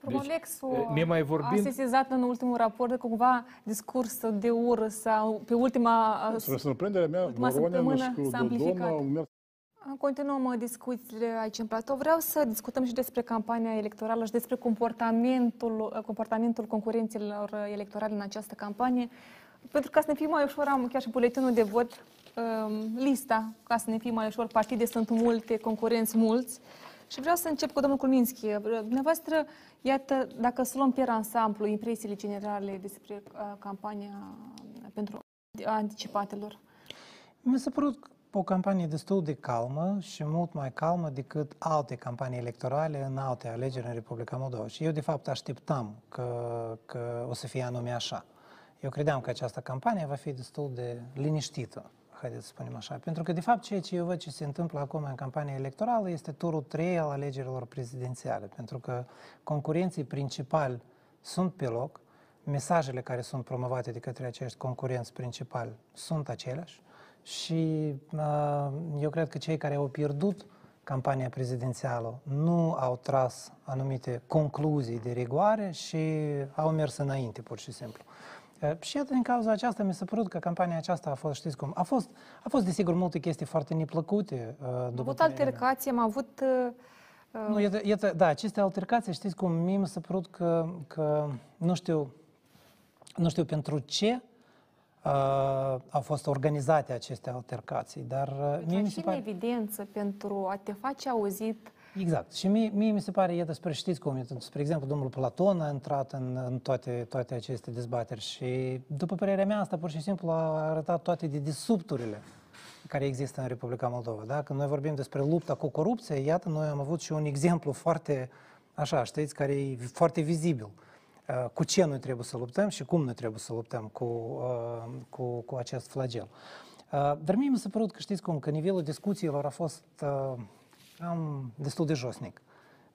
Promolexul Deci, ne mai vorbim- a sesizat în ultimul raport de cumva discurs de ură sau pe ultima... Spre surprinderea mea, ultima Voronin săptămână și cu s-a Dodon amplificat. au mers Continuăm uh, discuțiile aici în platou. Vreau să discutăm și despre campania electorală și despre comportamentul, uh, comportamentul concurenților uh, electorale în această campanie. Pentru ca să ne fie mai ușor, am chiar și buletinul de vot, um, lista, ca să ne fie mai ușor, partide sunt multe, concurenți mulți. Și vreau să încep cu domnul Kulminski. Dumneavoastră, iată, dacă să luăm pe ansamblu impresiile generale despre uh, campania pentru anticipatelor. Mi s-a părut o campanie destul de calmă și mult mai calmă decât alte campanii electorale în alte alegeri în Republica Moldova. Și eu, de fapt, așteptam că, că o să fie anume așa. Eu credeam că această campanie va fi destul de liniștită, haideți să spunem așa. Pentru că, de fapt, ceea ce eu văd ce se întâmplă acum în campania electorală este turul 3 al alegerilor prezidențiale. Pentru că concurenții principali sunt pe loc, mesajele care sunt promovate de către acești concurenți principali sunt aceleași și uh, eu cred că cei care au pierdut campania prezidențială nu au tras anumite concluzii de rigoare și au mers înainte, pur și simplu. Uh, Și iată, din cauza aceasta, mi s-a părut că campania aceasta a fost, știți cum, a fost, a fost desigur multe chestii foarte neplăcute. uh, Am după avut părerea mea. altercații, am avut... uh, uh, Nu, iată, iată, da, aceste altercații, știți cum, mie mi s-a părut că, că nu știu, nu știu pentru ce uh, au fost organizate aceste altercații, dar uh, mie mi și se în pare... evidență pentru a te face auzit. Exact. Și mie, mie mi se pare, iată, spre știți cum, iată, spre exemplu, domnul Platon a intrat în, în toate, toate aceste dezbateri și, după părerea mea, asta pur și simplu a arătat toate dedesubturile care există în Republica Moldova. Da? Când noi vorbim despre lupta cu corupție, iată, noi am avut și un exemplu foarte, așa, știți, care e foarte vizibil. Uh, Cu ce noi trebuie să luptăm și cum noi trebuie să luptăm cu, uh, cu, cu acest flagel. Uh, Dar mie mi s-a părut că știți cum, că nivelul discuțiilor a fost uh, am destul de josnic.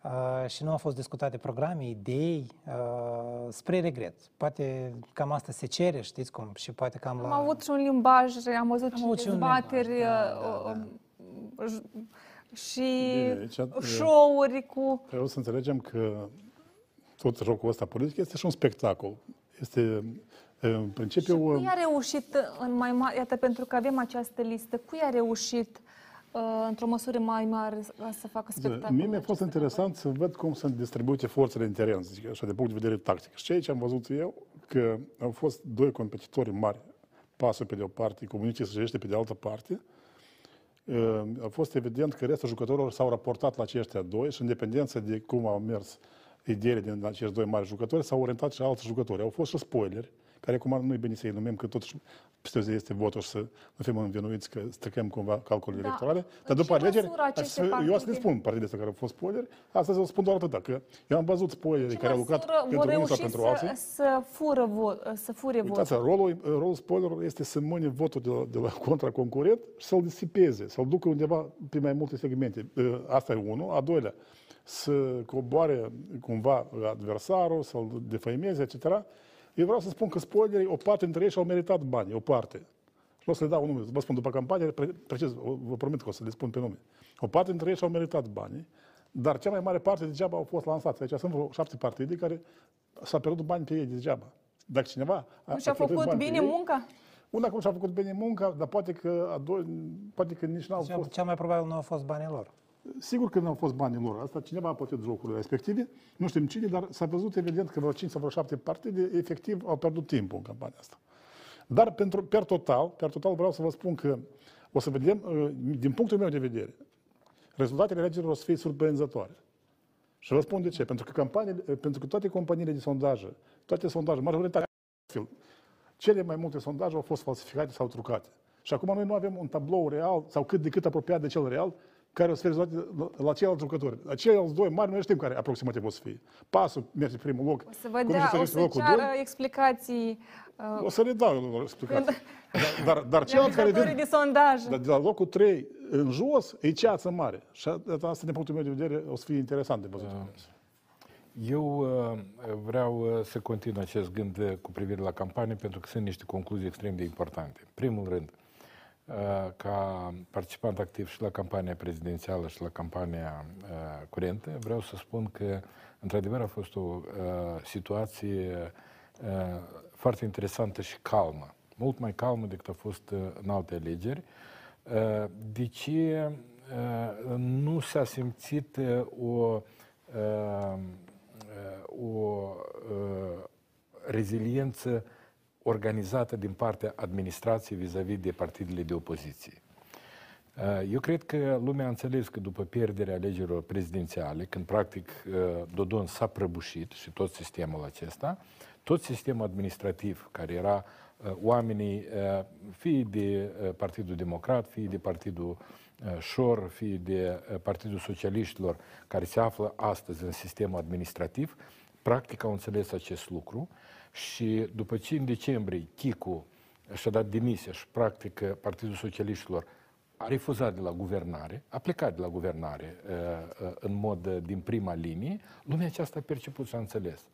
Uh, și nu au fost discutate programe, idei, uh, spre regret. Poate cam asta se cere, știți cum, și poate cam Am la... avut și un limbaj, am văzut Am și avut și un dezbateri limbaj, da, uh, uh, j- și Bine, aici, uh, show-uri cu... Vreau să înțelegem că tot jocul ăsta politic este și un spectacol. Este, în principiu, Cui a reușit în mai mare, iată, pentru că avem această listă, cui a reușit uh, într-o măsură mai mare să facă spectacol? Mie mi-a fost interesant să văd cum sunt distribuite forțele în teren, zic așa, de punct de vedere tactic. Și aici am văzut eu că au fost doi competitori mari, pasul pe de o parte, comuniștii săgește pe de altă parte. Uh, A fost evident că restul jucătorilor s-au raportat la aceștia doi și în dependență de cum au mers ideile din acești doi mari jucători, s-au orientat și alți jucători. Au fost și spoileri, care acum nu-i bine să-i numim, că totuși peste o zi este votul și să nu fim învinuiți că stricăm cumva calculele Da. electorale. În Dar după ce alegeri, măsură aceste aș să- eu o să le partide- spun partidele astea care au fost spoileri, astăzi o spun doar atâta, că eu am văzut spoilerii Ce care au lucrat măsură vor pentru unii sau reuși pentru să, alții. să, fură vo, să fure Uitați, votul? rolul, rolul spoilerului este să mâne votul de la, de la <laughs> contra concurent și să-l disipeze, să-l ducă undeva pe mai multe segmente. Uh, Asta e unul. A doilea, să coboare cumva adversarul, să-l defăimeze, etc. Eu vreau să spun că spoilerii, o parte dintre ei și-au meritat bani, o parte. Și nu o să le dau un nume, vă spun după campanie, pre- precis, o- vă promit că o să le spun pe nume. O parte dintre ei și-au meritat banii, dar cea mai mare parte degeaba au fost lansați. Aici sunt vreo șapte partide care s-a pierdut bani pe ei degeaba. Dacă cineva a, Nu și-a a cheltuit făcut bani pe bine ei, munca? Una cum și-a făcut bine munca, dar poate că, a doi, poate că nici n-au Cel, fost... cel mai probabil nu au fost banii lor. Sigur că nu au fost banii lor. Asta cineva a plătit jocurile respective. Nu știm cine, dar s-a văzut evident că vreo 5 sau vreo 7 partide efectiv au pierdut timpul în campania asta. Dar pentru, per total, per total vreau să vă spun că o să vedem, uh, din punctul meu de vedere, rezultatele alegerilor o să fie surprinzătoare. Și vă spun de ce. Pentru că, campaniile, pentru că toate companiile de sondaje, toate sondaje, majoritatea, cele mai multe sondaje au fost falsificate sau trucate. Și acum noi nu avem un tablou real sau cât de cât apropiat de cel real care o să fie rezultate la, la ceilalți jucători. Ceilalți doi mari noi știm care aproximativ o să fie. Pasul merge pe primul loc. O să vă dea, Comunistul o este să locul ceară doi. explicații O uh, să le dau explicații. Dar, dar, dar <laughs> ceilalți care realizatorii vin de sondaje. dar de la locul 3 în jos, e ceață mare. Și asta, din punctul meu de vedere, o să fie interesant de văzut. Eu uh, vreau uh, să continui acest gând uh, cu privire la campanie pentru că sunt niște concluzii extrem de importante. În primul rând, uh, ca participant activ și la campania prezidențială și la campania uh, curentă, vreau să spun că, într-adevăr, a fost o uh, situație uh, foarte interesantă și calmă. Mult mai calmă decât a fost uh, în alte alegeri. Uh, De ce uh, nu s-a simțit uh, o uh, o uh, reziliență organizată din partea administrației vis-a-vis de partidele de opoziție. Uh, Eu cred că lumea a înțeles că după pierderea alegerilor prezidențiale, când practic uh, Dodon s-a prăbușit și tot sistemul acesta, tot sistemul administrativ care era uh, oamenii, uh, fie de uh, Partidul Democrat, fie de Partidul uh, Șor, fie de uh, Partidul Socialiștilor, care se află astăzi în sistemul administrativ, practic au înțeles acest lucru și după ce în decembrie Chicu și-a dat demisia și practic Partidul Socialiștilor a refuzat de la guvernare, a plecat de la guvernare uh, uh, în mod uh, din prima linie, lumea aceasta a perceput și a înțeles.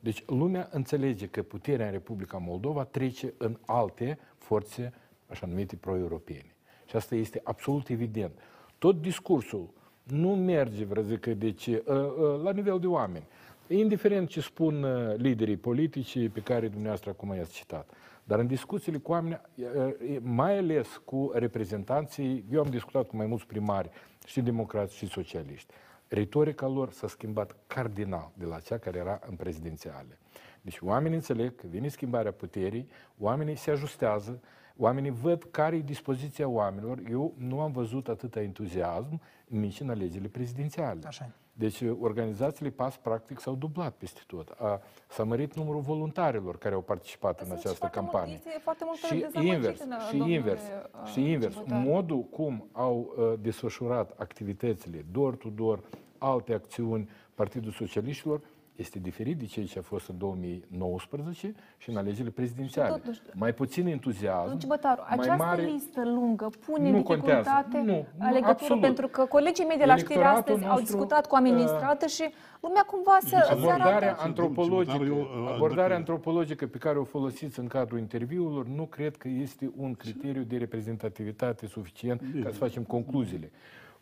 Deci lumea înțelege că puterea în Republica Moldova trece în alte forțe, așa numite pro-europene. Și asta este absolut evident. Tot discursul nu merge, vreau zic, deci, uh, uh, la nivel de oameni. Indiferent ce spun uh, liderii politici pe care dumneavoastră acum i-ați citat. Dar în discuțiile cu oameni, uh, mai ales cu reprezentanții, eu am discutat cu mai mulți primari, și democrați și socialiști. Retorica lor s-a schimbat cardinal de la cea care era în prezidențiale. Deci oamenii înțeleg că vine schimbarea puterii, oamenii se ajustează, oamenii văd care e dispoziția oamenilor. Eu nu am văzut atâta entuziasm nici în alegerile prezidențiale. Așa. Deci organizațiile PAS practic s-au dublat peste tot. A, s-a mărit numărul voluntarilor care au participat în această foarte mult- campanie. este foarte multă și dezamăgire, invers, domnule, și invers, uh, și invers. Cibotar. Modul cum au uh, desfășurat activitățile door-to-door, alte acțiuni Partidul Socialiștilor, este diferit de ceea ce a fost în 2019 și în alegerile prezidențiale. Și totuși- mai puțin entuziasm, Domnul Cibătaru, mai această mare... listă lungă pune Nu în contează. dificultate Nu, nu, alegătorul, absolut. pentru că colegii mei de la știri Electoratul astăzi au nostru, discutat cu administrată și lumea cumva să, să Abordarea arată... antropologică, Eu, uh, abordarea antropologică pe care o folosiți în cadrul interviurilor nu cred că este un criteriu de reprezentativitate suficient ca să facem concluziile.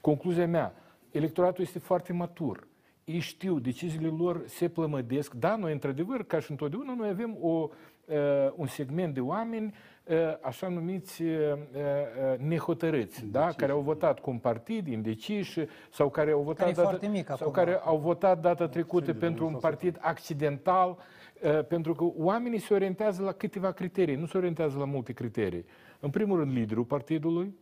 Concluzia mea, electoratul este foarte matur. Ei știu, deciziile lor se plămădesc. Da, noi, într-adevăr, ca și întotdeauna, noi avem o, uh, un segment de oameni uh, așa numiți uh, uh, nehotărâți, da? care au votat cu un partid, indeciși, sau care au votat, Care e data, foarte mic sau acum. care au votat data trecută pentru un partid accidental, uh, pentru că oamenii se orientează la câteva criterii, nu se orientează la multe criterii. În primul rând, liderul partidului,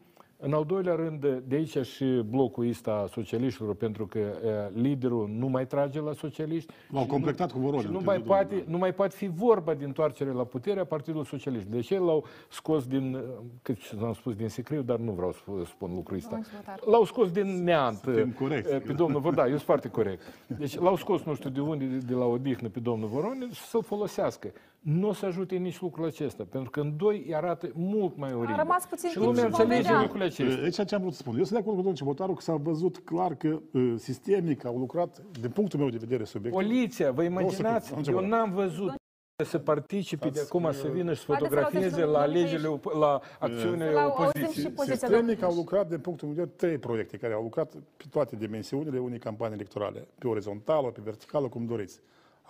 În al doilea rând, de aici și blocul ăsta socialiștilor, pentru că uh, liderul nu mai trage la socialiști. L-au și completat nu, cu Voronin, Și nu în mai, târziu, poate, nu mai poate fi vorba de întoarcere la putere a Partidului Socialist. Deci el l-au scos din, uh, cât am spus, din sicriu, dar nu vreau să spun lucrul ăsta. L-au scos din neant uh, corecți. pe domnul Voronin. Da, eu sunt foarte corect. Deci l-au scos nu știu de unde, de, de la odihnă pe domnul Voronin să-l folosească. Nu o să ajute nici lucrul acesta, pentru că în doi îi arată mult mai oribil. rămas puțin și timp lumea și vom înțelege vedea. lucrurile acestea. Aici ce am vrut să spun. Eu sunt de acord cu domnul Cibotaru că s-a văzut clar că uh, sistemic au lucrat, din punctul meu de vedere, subiectul. Poliția, vă Două imaginați? secunde, Eu am n-am văzut să participe de Stați, acum să eu- vină și să Haideți să luați fotografieze exemplu la domnului legile, op- la acțiunile Să-l auzim opoziției. și poziția Sistemic domnului. au lucrat, din punctul meu de vedere, trei proiecte care au lucrat pe toate dimensiunile unei campanii electorale. Pe orizontală, pe verticală, cum doriți.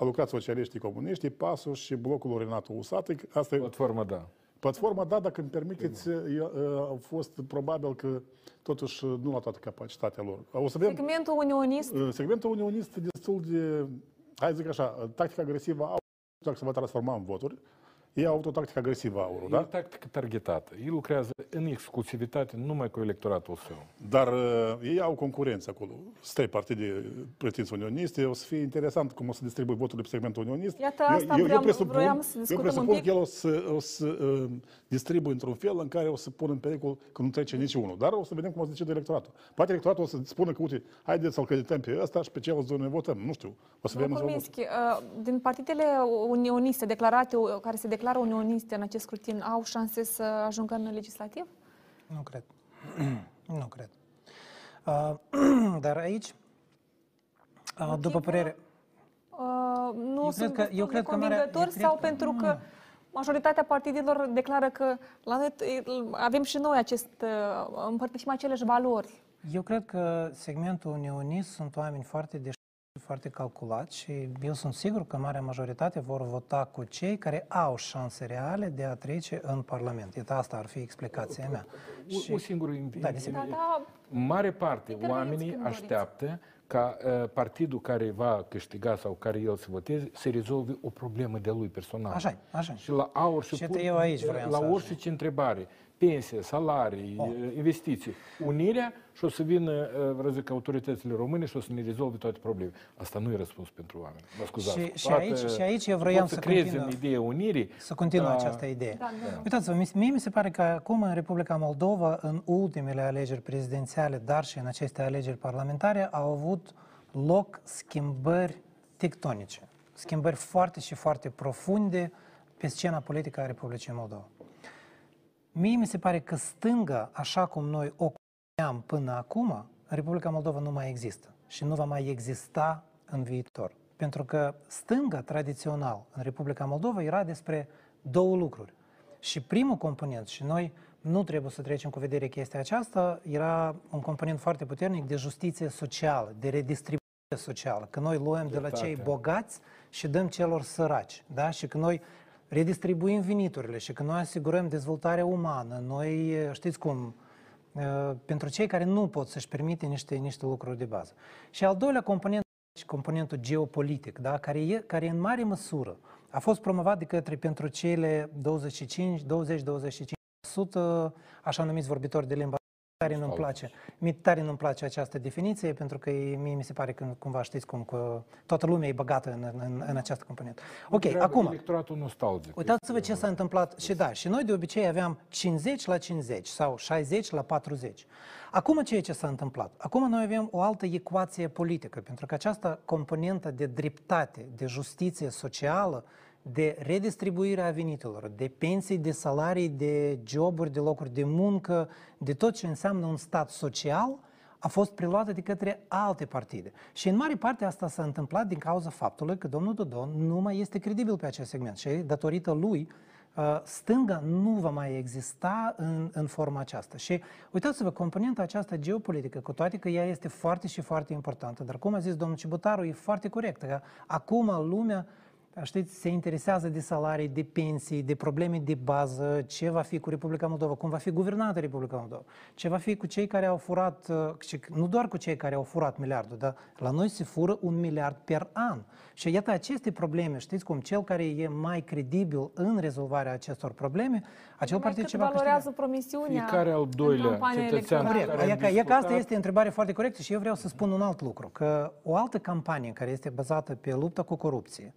Au lucrat socialiștii, comuniștii, PASul și blocul lui Renato Usatec. Asta e Platforma, da. Platforma, da, dacă îmi permiteți, e, e, au fost probabil că totuși nu la toată capacitatea lor. O să vedem, Segmentul unionist, uh, segmentul unionist e destul de, hai să zic așa, tactica agresivă au dacă se va transforma în voturi. Ei au avut o tactică agresivă aurul, E o da? tactică targetată. Ei lucrează în exclusivitate numai cu electoratul său. Dar uh, ei au concurență acolo. Sunt trei partide pretinți unioniste. O să fie interesant cum o să distribui voturile pe segmentul unionist. Iată, asta vreau- vroiam să eu discutăm presupun un pic. că el o să, o să uh, distribuie într-un fel în care o să pună în pericol că nu trece niciunul. Dar o să vedem cum o să decide electoratul. Poate electoratul o să spună că, uite, haideți să-l credităm pe ăsta și pe ceilalți doi ne votăm. Nu știu. O să vedem. domnul în ziua Cominski, uh, din partidele unioniste declarate, uh, care se declară unioniste în acest scrutin, au șanse să ajungă în legislativ? Nu cred. <clears throat> nu cred. Uh, <clears throat> dar aici, uh, după părere... Uh, nu Eu sunt cred că- eu destul de cred că marea- convingători eu cred sau că- pentru că majoritatea partidelor declară că la noi avem și noi acest, uh, împărtășim aceleași valori. Eu cred că segmentul unionist sunt oameni foarte deștepți, foarte calculați și eu sunt sigur că marea majoritate vor vota cu cei care au șanse reale de a trece în Parlament. Iată, asta ar fi explicația mea. O, o singură Da, desigur. Da, da, mare parte Interveniți oamenii când doriți. așteaptă ca uh, partidul care va câștiga sau care el să voteze să rezolve o problemă de lui personal. Așa așa Și la aur și, Și iată, eu aici vroiam la să orice întrebare, pensie, salarii, oh. investiții, unirea și o să vină, uh, vreau să zic, autoritățile române și o să ne rezolve toate problemele. Asta nu e răspuns pentru oameni. Mă scuzați. Și- și Toată- aici- și aici eu vroiam pot să crezi continui. în ideea unirii. Să continuă dar- această idee. Da, da. Uitați-vă, mi- mie mi se pare că acum în Republica Moldova, în ultimele alegeri prezidențiale, dar și în aceste alegeri parlamentare, au avut loc schimbări tectonice. Schimbări foarte și foarte profunde pe scena politică a Republicii Moldova. Mie mi se pare că stânga, așa cum noi o cunoșteam până acum, în Republica Moldova nu mai există și nu va mai exista în viitor. Pentru că stânga, tradițional, în Republica Moldova era despre două lucruri. Și primul component, și noi nu trebuie să trecem cu vedere chestia aceasta, era un component foarte puternic de justiție socială, de redistribuție socială, că noi luăm de la cei Dreptate. bogați și dăm celor săraci, da? Și că noi redistribuim veniturile și că noi asigurăm dezvoltarea umană, noi, știți cum, uh, pentru cei care nu pot să-și permite niște, niște lucruri de bază. Și al doilea component, componentul geopolitic, da? care, e, care în mare măsură a fost promovat de către pentru cele 25, 20-25% așa numiți vorbitori de limba tare nu-mi place. Mie tare nu-mi place această definiție, pentru că e- mie mi se pare că cumva știți cum că toată lumea e băgată în, în, în această componentă. Ok, Întreabă acum, Electoratul nostalgic. uitați-vă ce s-a întâmplat și da, și noi de obicei aveam 50 la 50 sau 60 la 40. Acum ce e ce s-a întâmplat? Acum noi avem o altă ecuație politică, pentru că această componentă de dreptate, de justiție socială, de redistribuire a venitelor, de pensii, de salarii, de joburi, de locuri de muncă, de tot ce înseamnă un stat social, a fost preluată de către alte partide. Și în mare parte asta s-a întâmplat din cauza faptului că domnul Dodon nu mai este credibil pe acest segment și datorită lui uh, stânga nu va mai exista în, în forma aceasta. Și uitați-vă, componenta aceasta geopolitică, cu toate că ea este foarte și foarte importantă, dar cum a zis domnul Cibutaru, e foarte corect. Că acum lumea știți, se interesează de salarii, de pensii, de probleme de bază, ce va fi cu Republica Moldova, cum va fi guvernată Republica Moldova, ce va fi cu cei care au furat, uh, și nu doar cu cei care au furat miliardul, dar la noi se fură un miliard per an. Și iată aceste probleme, știți cum, cel care e mai credibil în rezolvarea acestor probleme, acel Mai partid cât ce va câștiga. valorează promisiunea Fiecare al în doilea campania cetățean electorală. care Corect. am E că, e că asta discutat- este o întrebare foarte corectă și eu vreau să spun un alt lucru, că o altă campanie care este bazată pe lupta cu corupție,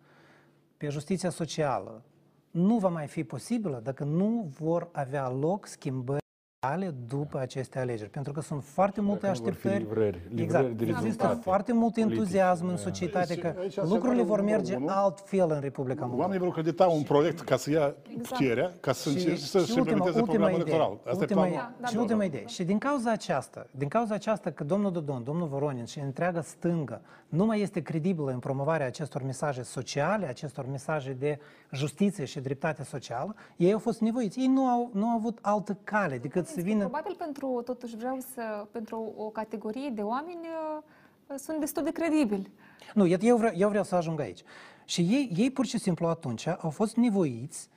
pe justiția socială, nu va mai fi posibilă dacă nu vor avea loc schimbări reale după aceste alegeri. Pentru că sunt foarte multe Dacă nu vor fi așteptări. livrări, livrări exact. de Există rezultate foarte mult politice, entuziasm în da. societate Aici- că aici lucrurile scenariul vor numărul merge unu. altfel în Republica Moldova. Oamenii vor credita un proiect ca să ia puterea, ca să încerce să-și implementeze programul electoral. Asta e ultima, planul. Da, da, și da. ultima idee. Și din cauza aceasta, din cauza aceasta că domnul Dodon, domnul Voronin și întreaga stângă nu mai este credibilă în promovarea acestor mesaje sociale, acestor mesaje de justiție și dreptate socială, ei au fost nevoiți. Ei nu au, nu au avut altă cale decât să vină... Probabil pentru, totuși vreau să, pentru o categorie de oameni uh, sunt destul de credibili. Nu, iată, eu vreau, eu vreau să ajung aici. Și ei, ei pur și simplu atunci au fost nevoiți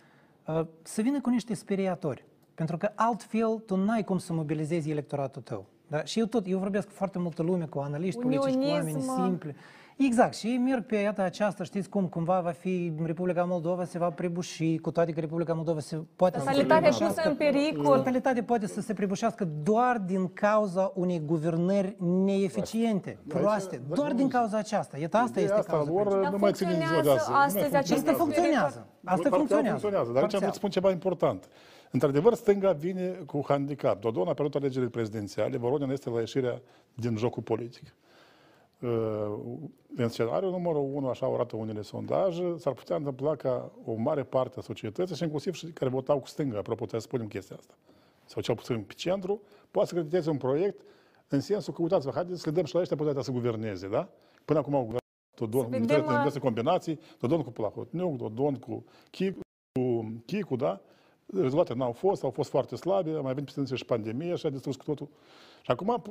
uh, să vină cu niște speriatori. Pentru că altfel tu n-ai cum să mobilizezi electoratul tău. Da? Și eu tot, eu vorbesc cu foarte multă lume, cu analiști politici, cu oameni Unionism. simpli. Exact, și ei merg pe iată aceasta, știți cum, cumva va fi Republica Moldova, se va prăbuși, cu toate că Republica Moldova se poate să se Totalitatea prăbușească. pusă în pericol. Totalitatea poate să se prăbușească doar din cauza unei guvernări neeficiente, proaste, doar din cauza aceasta. Iată, asta Ideea este asta cauza lor principală. nu mai ține ziua de funcționează azi. astăzi Nu mai aceste Asta funcționează. Asta Parțial funcționează. funcționează. Dar aici Parțial. vă spun ceva important. Într-adevăr, stânga vine cu handicap. Dodon a pierdut alegerile prezidențiale, Voronin este la ieșirea din jocul politic. Uh, În scenariul numărul 1, așa arată unele sondaje, s-ar putea întâmpla ca o mare parte a societății, și inclusiv și care votau cu stânga, apropo, trebuie să spunem chestia asta, sau cel puțin pe centru, poate să crediteze un proiect în sensul că, uitați-vă, haideți să le dăm și la ăștia putea să guverneze, da? Până acum au guvernat Dodon, Să vedem, în diverse- în uh, diverse combinații, Dodon cu Plahotniuc, Dodon cu Chicu, cu Chicu, da? Rezultate n-au fost, au fost foarte slabe, a mai venit peste și pandemie și a distrus cu totul. Și acum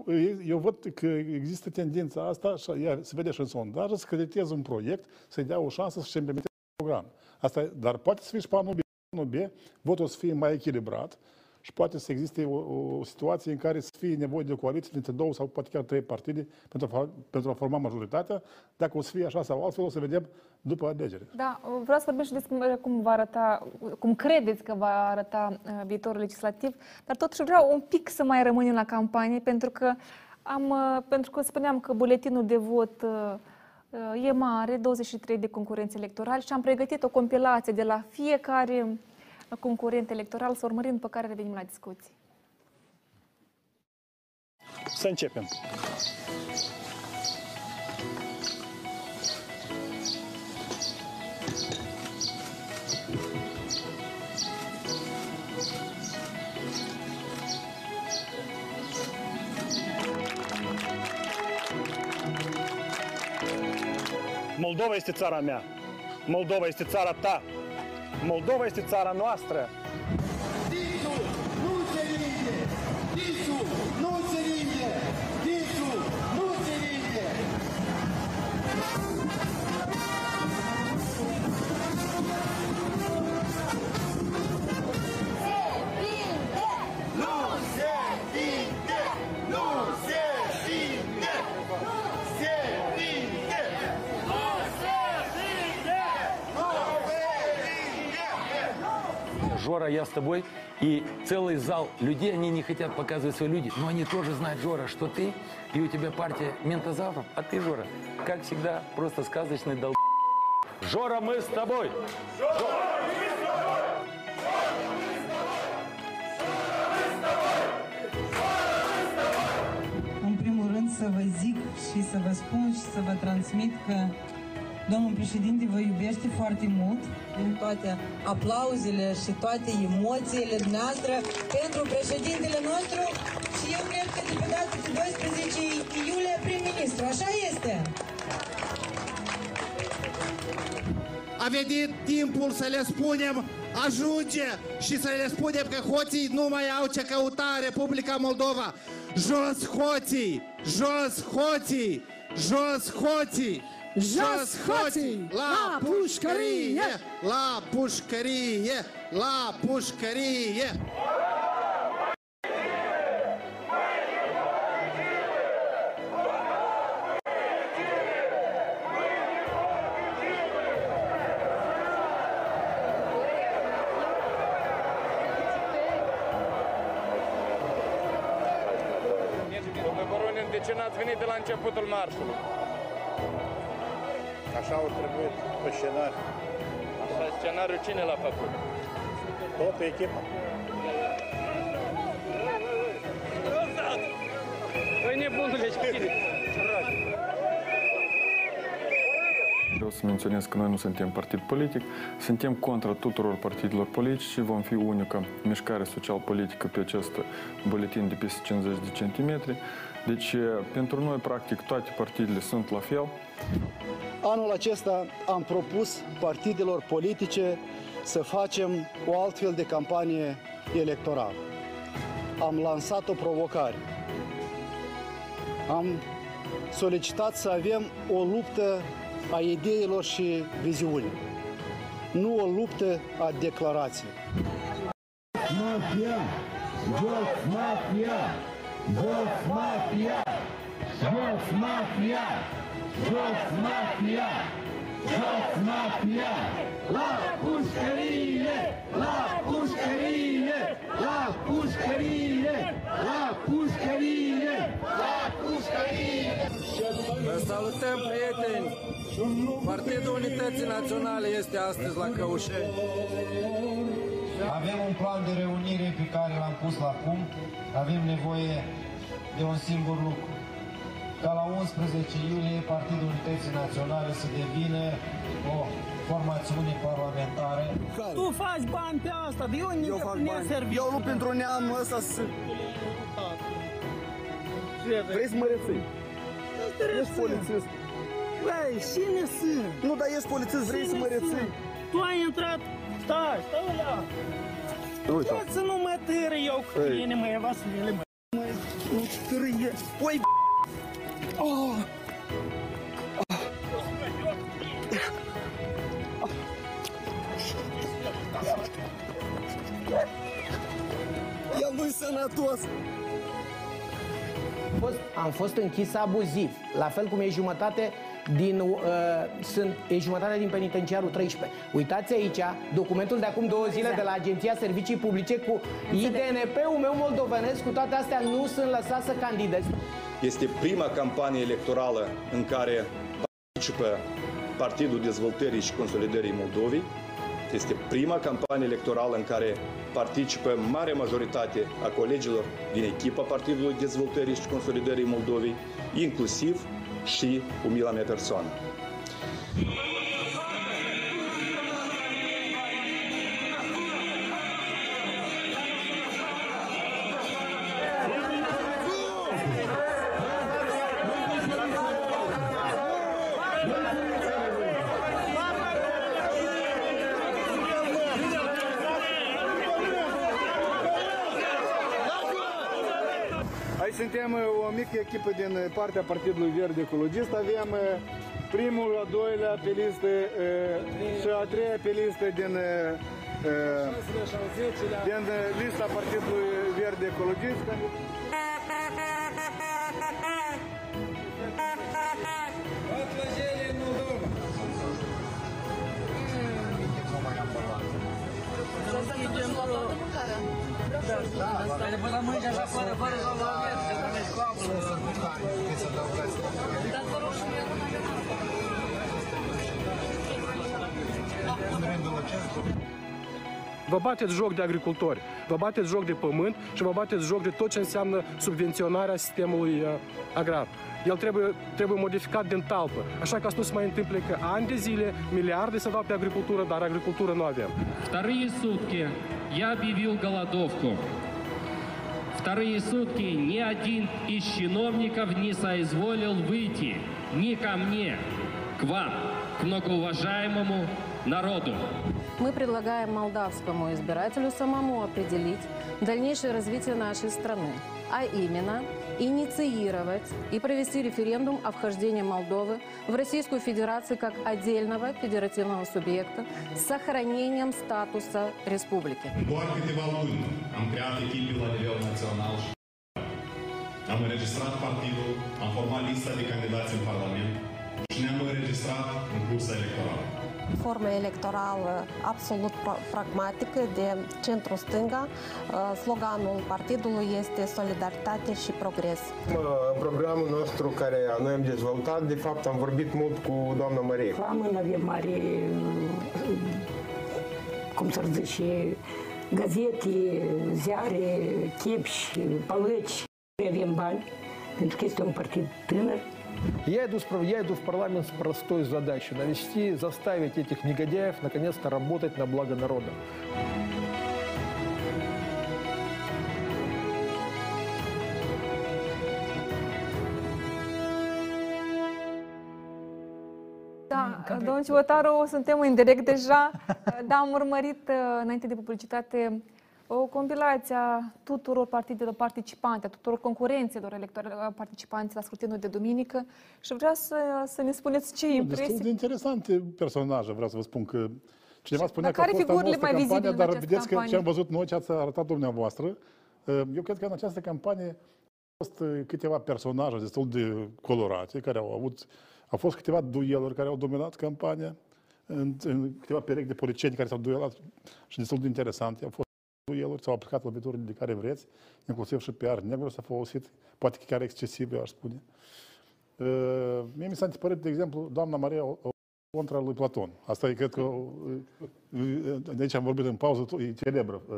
eu văd că există tendința asta, și ea se vede și în sondaj, să crediteze un proiect, să-i dea o șansă să-și implementeze un program. Asta, e- dar poate să fie și planul B. Planul B, votul să fie mai echilibrat și poate să existe o, o situație în care să fie nevoie de o coaliție dintre două sau poate chiar trei partide pentru a, fa- pentru a forma majoritatea. Dacă o să fie așa sau altfel, o să vedem după alegeri. Da, vreau să vorbim și despre cum va arăta, cum credeți că va arăta uh, viitorul legislativ, dar totuși vreau un pic să mai rămânem la campanie, pentru că am, uh, pentru că spuneam că buletinul de vot uh, uh, e mare, 23 de concurenți electorali și am pregătit o compilație de la fiecare uh, concurent electoral, să urmărim pe care revenim la discuții. Să începem. Moldova este țara mea. Moldova este țara ta. Moldova este țara noastră. Жора, я с тобой. И целый зал людей, они не хотят показывать свои люди, но они тоже знают, Жора, что ты, и у тебя партия ментозавров, а ты, Жора, как всегда, просто сказочный дол... Жора, мы с тобой! În primul rând să vă zic și să vă domnul președinte vă iubește foarte mult din toate aplauzele și toate emoțiile noastre pentru președintele nostru și eu cred că de pe data de 12 iulie prim-ministru. Așa este? A venit timpul să le spunem ajunge și să le spunem că hoții nu mai au ce căuta în Republica Moldova. Jos hoții! Jos hoții! Jos hoții! Jos hoții! La pușcărie! La pușcărie! La pușcărie! Domnule Boronin, de ce n-ați venit de la începutul marșului? Așa au trebuit pe scenariu. Așa, scenariul cine l-a făcut? Tot echipa. Păi nebunule, <laughs> știți? Vreau să menționez că noi nu suntem partid politic, suntem contra tuturor partidelor politice și vom fi unica mișcare social-politică pe acest buletin de peste 50 de centimetri. Deci, pentru noi, practic, toate partidele sunt la fel. Anul acesta am propus partidelor politice să facem o altfel de campanie electorală. Am lansat o provocare. Am solicitat să avem o luptă a ideilor și viziunii, nu o luptă a declarației. Mafia! Jos mafia! Jos mafia! Jos mafia! Jos mafia! Jos mafia! La pușcărie! La pușcărie! La pușcărie! La pușcărie! La pușcărie! Vă salutăm, prieteni! Partidul Unității Naționale este astăzi la Căușeni. Avem un plan de reunire pe care l-am pus la punct. Avem nevoie de un singur lucru. Ca la 11 iulie Partidul Unității Naționale să devină o formațiune parlamentară. Tu faci bani pe asta, de unde Eu fac bani. Eu lupt pentru neamul ăsta să... Vrei să mă rețui? Ești polițist. Băi, cine sunt? Nu, dar ești polițist, vrei să mă rețui? Tu ai intrat... Stai, stai la... Uite. Poți să nu mă târă eu cu Ei. tine, mă, Vasile, mă. Mă, nu târâie. Păi, Oh! El nu-i sănătos! Fost, am fost închis abuziv, la fel cum e jumătate din, uh, sunt, e jumătate din penitenciarul 13. Uitați aici documentul de acum două zile de la Agenția Servicii Publice cu IDNP-ul meu moldovenesc, cu toate astea nu sunt lăsat să candidez. Este prima campanie electorală în care participă Partidul Dezvoltării și Consolidării Moldovei. Este prima campanie electorală în care participă mare majoritate a colegilor din echipa Partidului Dezvoltării și Consolidării Moldovei, inclusiv și umila mea persoană. Echipă din uh, partea Partidului Verde Ecologist. Avem uh, primul, a doilea pe listă uh, și a treia pe listă din, uh, uh, din uh, lista Partidului Verde Ecologist. Vă bateți joc de agricultori, vă bateți joc de pământ și vă bateți joc de tot ce înseamnă subvenționarea sistemului uh, agrar. El trebuie, trebuie modificat din talpă. Așa că asta nu se mai întâmple că ani de zile, miliarde se dau pe agricultură, dar agricultură nu avem. Вторые сутки я объявил голодовку. Вторые сутки ни один из чиновников не соизволил выйти ни ко мне, к вам, к многоуважаемому народу. Мы предлагаем молдавскому избирателю самому определить дальнейшее развитие нашей страны, а именно инициировать и провести референдум о вхождении Молдовы в Российскую Федерацию как отдельного федеративного субъекта с сохранением статуса республики. Am înregistrat partidul, am format lista de candidați în Parlament și ne-am înregistrat în cursa electorală. Formă electorală absolut pra- pragmatică de centru-stânga. Uh, Sloganul partidului este solidaritate și progres. În programul nostru care noi am dezvoltat, de fapt am vorbit mult cu doamna Marie. La mână avem mare, cum să zice, gazete, ziare, chepși, pălăci. Avem bani, pentru că este un partid tânăr. Я иду, я иду в парламент с простой задачей – навести, заставить этих негодяев наконец-то работать на благо народа. Da, domnul Civotaru, suntem în direct deja, dar am urmărit înainte de publicitate o compilație a tuturor partidelor participante, a tuturor concurenților electorali participanți la scrutinul de duminică și vreau să, să ne spuneți ce Destul impresii. de interesante personaje, vreau să vă spun că cineva spunea că care a fost figurile anul ăsta mai campania, vizibile în dar această vedeți că ce campanie? am văzut noi, ce ați arătat dumneavoastră, uh, eu cred că în această campanie au fost uh, câteva personaje destul de colorate, care au avut, au fost câteva dueluri care au dominat campania, în, în câteva perechi de politicieni care s-au duelat și destul de interesante. Au fost dueluri, s-au aplicat loviturile de care vreți, inclusiv și pe ar negru s-a folosit, poate chiar excesiv, eu aș spune. Uh, mie mi s-a întipărit, de exemplu, doamna Maria o- o- contra lui Platon. Asta e, cred că, uh, uh, de aici am vorbit în pauză, e celebră. Uh,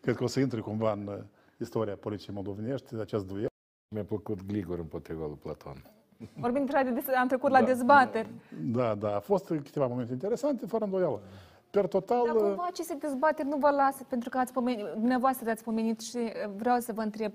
Cred că o să intre cumva în uh, istoria poliției moldovenești, acest duel. Mi-a plăcut Gligor împotriva lui Platon. Vorbim deja de, des- am trecut la dezbateri. Da, da, a fost câteva momente interesante, fără îndoială. Per total, Dar cumva aceste dezbateri nu vă lasă, pentru că ați pomenit, dumneavoastră ați pomenit și uh, vreau să vă întreb.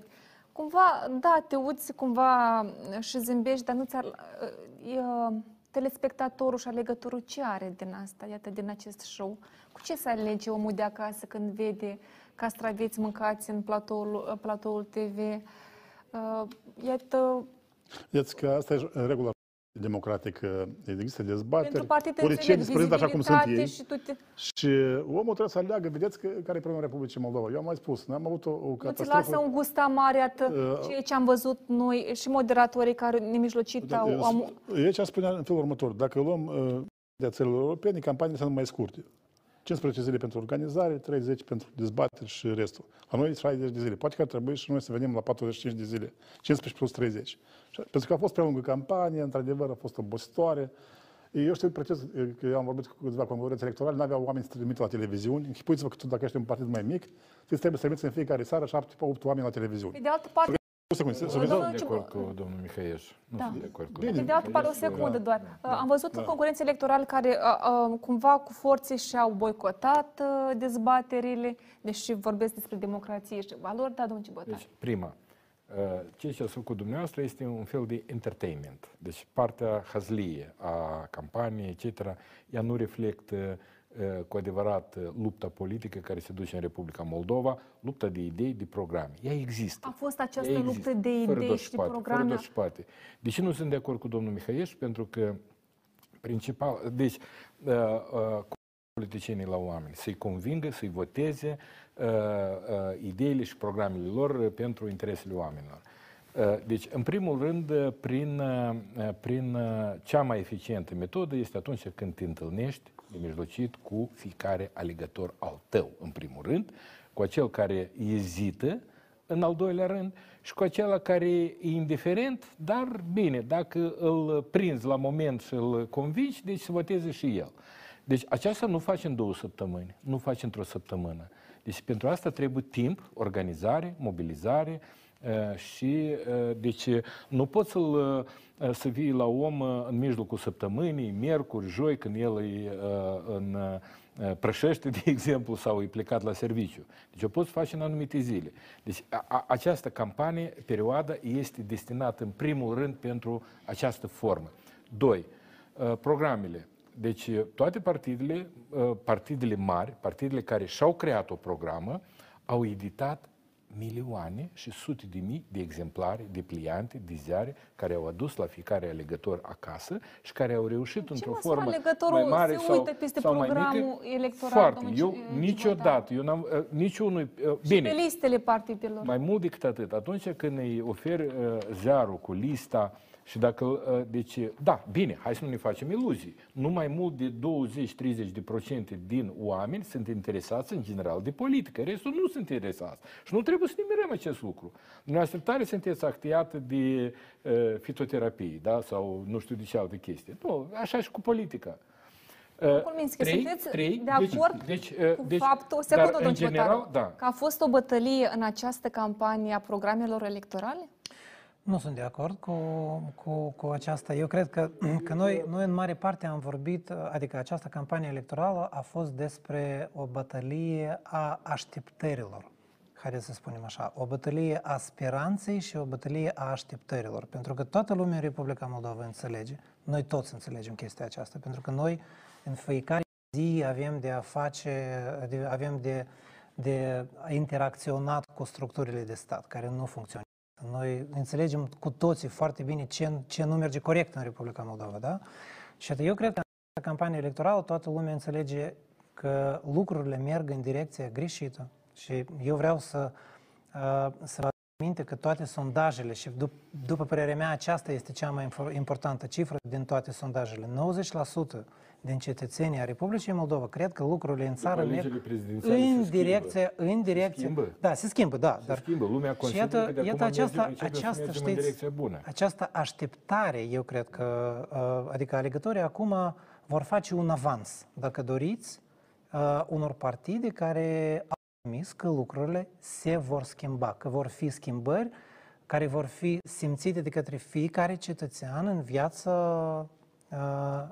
Cumva, da, te uiți cumva uh, și zâmbești, dar nu ți-ar... uh, e, uh, telespectatorul și alegătorul ce are din asta, iată, din acest show? Cu ce să alege omul de acasă când vede castraveți mâncați în platoul, uh, platoul TV? Uh, iată, Vedeți că asta e regula democratică, există dezbateri, pentru partid politicienii se prezintă așa cum sunt ei. și tu te... Și omul trebuie să aleagă, vedeți că, care e problema Republicii Moldova. Eu am mai spus, noi am avut o, o Nu ți catastrofă. lasă un gust amar, Uh, ceea ce am văzut noi și moderatorii care nemijlocit Da, au... am, Eu ce spunea în felul următor. Dacă luăm uh, de țările europene, campaniile sunt mai scurte. 15 zile pentru organizare, 30 pentru dezbateri și restul. La noi 60 de zile. Poate că ar trebui și noi să venim la 45 de zile. 15 plus 30. Și- Pentru că a fost prea lungă campanie, într-adevăr a fost obositoare. Eu știu precis că eu am vorbit cu câțiva concurenți electorali, nu aveau oameni să trimite la televiziune. Închipuiți-vă că tu, dacă ești un partid mai mic, tu trebuie să trimiți în fiecare seară 7-8 oameni la televiziune. pe de altă parte, O secundă, să- să Domnul vedem. de acord cu domnul Mihăieș. Nu Da. sunt de acord cu Pe domnul de altă parte, o Mihăieș. secundă Da. doar. Am văzut Da. concurenți electorali care uh, uh, cumva cu forțe și-au boicotat uh, dezbaterile, deși vorbesc despre democrație și valori, da, domnul Cibotar. Deci, prima, uh, ceea ce ați făcut dumneavoastră este un fel de entertainment. Deci partea hazlie a campaniei, etc., ea nu reflectă uh, cu adevărat uh, lupta politică care se duce în Republica Moldova, lupta de idei, de programe. Ea există. A fost această Ea luptă există, de fără idei doar și de spate, programe. Fără doar spate. De ce nu sunt de acord cu domnul Mihăieș? Pentru că principal, deci uh, uh, politicienii la oameni, să-i convingă, să-i voteze uh, uh, ideile și programele lor uh, pentru interesele oamenilor. Uh, Deci, în primul rând, uh, prin, uh, prin uh, cea mai eficientă metodă este atunci când te întâlnești de mijlocit cu fiecare alegător al tău, în primul rând, cu acel care ezită, în al doilea rând, și cu acela care e indiferent, dar bine, dacă îl prinzi la moment și îl convingi, deci să voteze și el. Deci aceasta nu faci în două săptămâni, nu faci într-o săptămână. Deci pentru asta trebuie timp, organizare, mobilizare uh, și uh, deci nu poți să-l, uh, să vii la om uh, în mijlocul săptămânii, miercuri, joi, când el e uh, în uh, Prășește, de exemplu, sau e plecat la serviciu. Deci o poți face în anumite zile. Deci a, a, această campanie, perioada, este destinată în primul rând pentru această formă. Doi, uh, programele. Deci toate partidele, uh, partidele mari, partidele care și-au creat o programă, au editat milioane și sute de mii de exemplare, de pliante, de ziare, care au adus la fiecare alegător acasă și care au reușit într-o măsură formă alegătorul mai mare se sau, uită peste sau mai programul mică. electoral, Foarte. domnul Eu Ci- niciodată, eu n-am, uh, niciunul, uh, Și bine, pe listele partidelor. mai mult decât atât, atunci când îi oferi uh, ziarul cu lista și dacă, uh, deci, da, bine, hai să nu ne facem iluzii. Nu mai mult de 20-30% din oameni sunt interesați în general de politică, restul nu sunt interesați. Și nu trebuie să ne mirăm acest lucru. Dumneavoastră tare sunteți actiată de uh, fitoterapie, da, sau nu știu de ce alte chestii. Nu, așa și cu politica. Uh, Colminski, trei- sunteți trei, de acord deci, deci, cu deci, faptul, o dar secundă, în domnul general, Ciotaru, da. că a fost o bătălie în această campanie a programelor electorale? Nu sunt de acord cu, cu, cu aceasta. Eu cred că, <clears throat> că noi, noi în mare parte am vorbit, adică această campanie electorală a fost despre o bătălie a așteptărilor. Haideți să spunem așa, o bătălie a speranței și o bătălie a așteptărilor. Pentru că toată lumea în Republica Moldova înțelege, noi toți înțelegem chestia aceasta, pentru că noi în fiecare zi avem de a face, de, avem de, de interacționat cu structurile de stat care nu funcționează. Noi înțelegem cu toții foarte bine ce, ce nu merge corect în Republica Moldova, da? Și atât eu cred că în această campanie electorală toată lumea înțelege că lucrurile merg în direcția greșită. Și eu vreau să, uh, să vă minte că toate sondajele, și dup, după părerea mea, aceasta este cea mai infor- importantă cifră din toate sondajele. 90% din cetățenii a Republicii Moldova cred că lucrurile în țară merg alegerile prezidențiale se în schimbă. direcția, în direcția. schimbă. Da, se schimbă, da. Se dar schimbă, lumea și consideră iată, că de iată acum aceasta, mergem- începem să aceasta, mergem în știți, direcția bună. această așteptare, eu cred că, uh, adică alegătorii acum vor face un avans, dacă doriți, uh, unor partide care au promis că lucrurile se vor schimba, că vor fi schimbări care vor fi simțite de către fiecare cetățean în viața uh,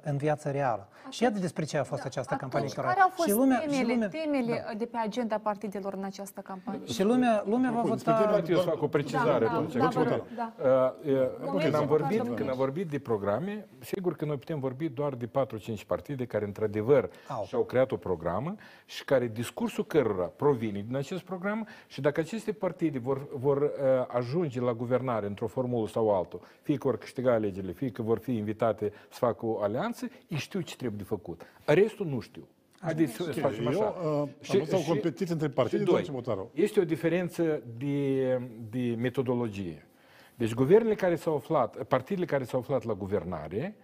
în viața reală. Și iată despre ce a fost această campanie Atunci, electorală. care au fost și lumea, temele, și lumea, temele de pe agenda partidelor în această campanie? și lumea, lumea va Acum, vota... despre temele, eu să fac o precizare Da, da, atunci. da, Pentru vă că, rog, da. uh, uh, Momentul Când am pentru vorbit, toată când am vorbit de programe, sigur că noi putem vorbi doar de 4-5 partide care într-adevăr și-au creat o programă și care discursul cărora provine din acest program și dacă aceste partide vor, vor uh, ajunge la guvernare într-o formulă sau altul, fie că vor câștiga alegerile, fie că vor fi invitate să facă o alianță, ei știu ce trebuie de făcut. Restul nu știu. Haideți să Ok, facem eu, așa. uh, am văzut o competiție între partide, și doamnă doi, Cibotaru. Este o diferență de, de metodologie. Deci guvernele care s-au aflat, partidele care s-au aflat la guvernare,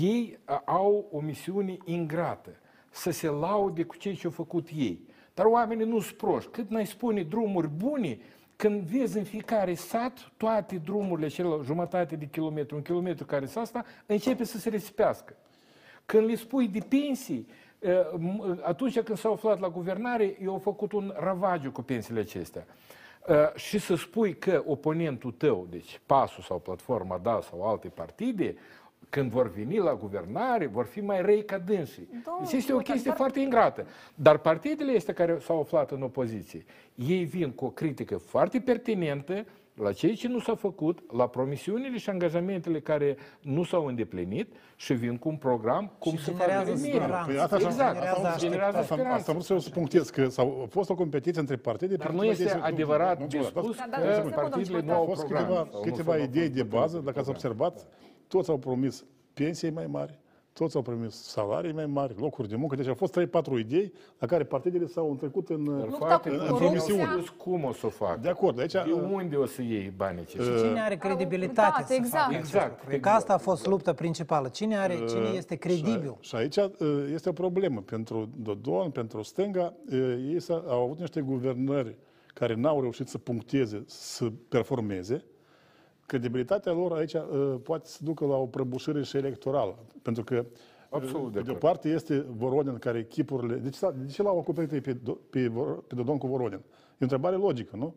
ei a, au o misiune ingrată, să se laude cu ceea ce au făcut ei. Dar oamenii nu sunt proști. Cât mai spune drumuri bune, când vezi în fiecare sat toate drumurile, cele jumătate de kilometru, un kilometru care sunt asta, începe să se risipească. Când le spui de pensii, eh, m- atunci când s-au aflat la guvernare, eu au făcut un ravagiu cu pensiile acestea. Eh, Și să spui că oponentul tău, deci PASul sau Platforma DA sau alte partide, când vor veni la guvernare, vor fi mai răi ca dânsii. Domnul Deci este o Ciucă, chestie dar- foarte ingrată. Dar partidele astea care s-au aflat în opoziție, ei vin cu o critică foarte pertinentă la ceea ce nu s-a făcut, la promisiunile și angajamentele care nu s-au îndeplinit și vin cu un program cum să facă generează remediu. speranță. Păi asta, Exact, asta, asta, generează asta, speranță. asta vreau să eu să punctez, că s-au a fost o competiție între partide. Dar pe nu câteva este chestii- adevărat nu, de nu, spus da, că da, da, da, partidele da, nu au Au fost program câteva, sau nu câteva s-au idei de făcut bază, de dacă ați program. observat, toți au promis pensii mai mari, toți au promis salarii mai mari, locuri de muncă. Deci au fost 3-4 idei la care partidele s-au întrecut în, Foarte în, în în promisiuni. cum o să o facă. De acord, aici... De unde o să iei banii aceștia? Și cine are credibilitate Da, să exact. facă Exact, acest lucru? Că asta a fost lupta principală. Cine, are, cine este credibil? Și, și aici uh, este o problemă pentru Dodon, pentru stânga. Uh, Ei s-a- au avut niște guvernări care n-au reușit să puncteze, să performeze. Credibilitatea lor aici uh, poate să ducă la o prăbușire și electorală. Pentru că Absolut de, de de o acord. parte este Voronin care chipurile... De ce, s-a- de ce l-au acoperit ei pe, Do- pe, Vor- pe Dodon cu Voronin? E o întrebare logică, nu?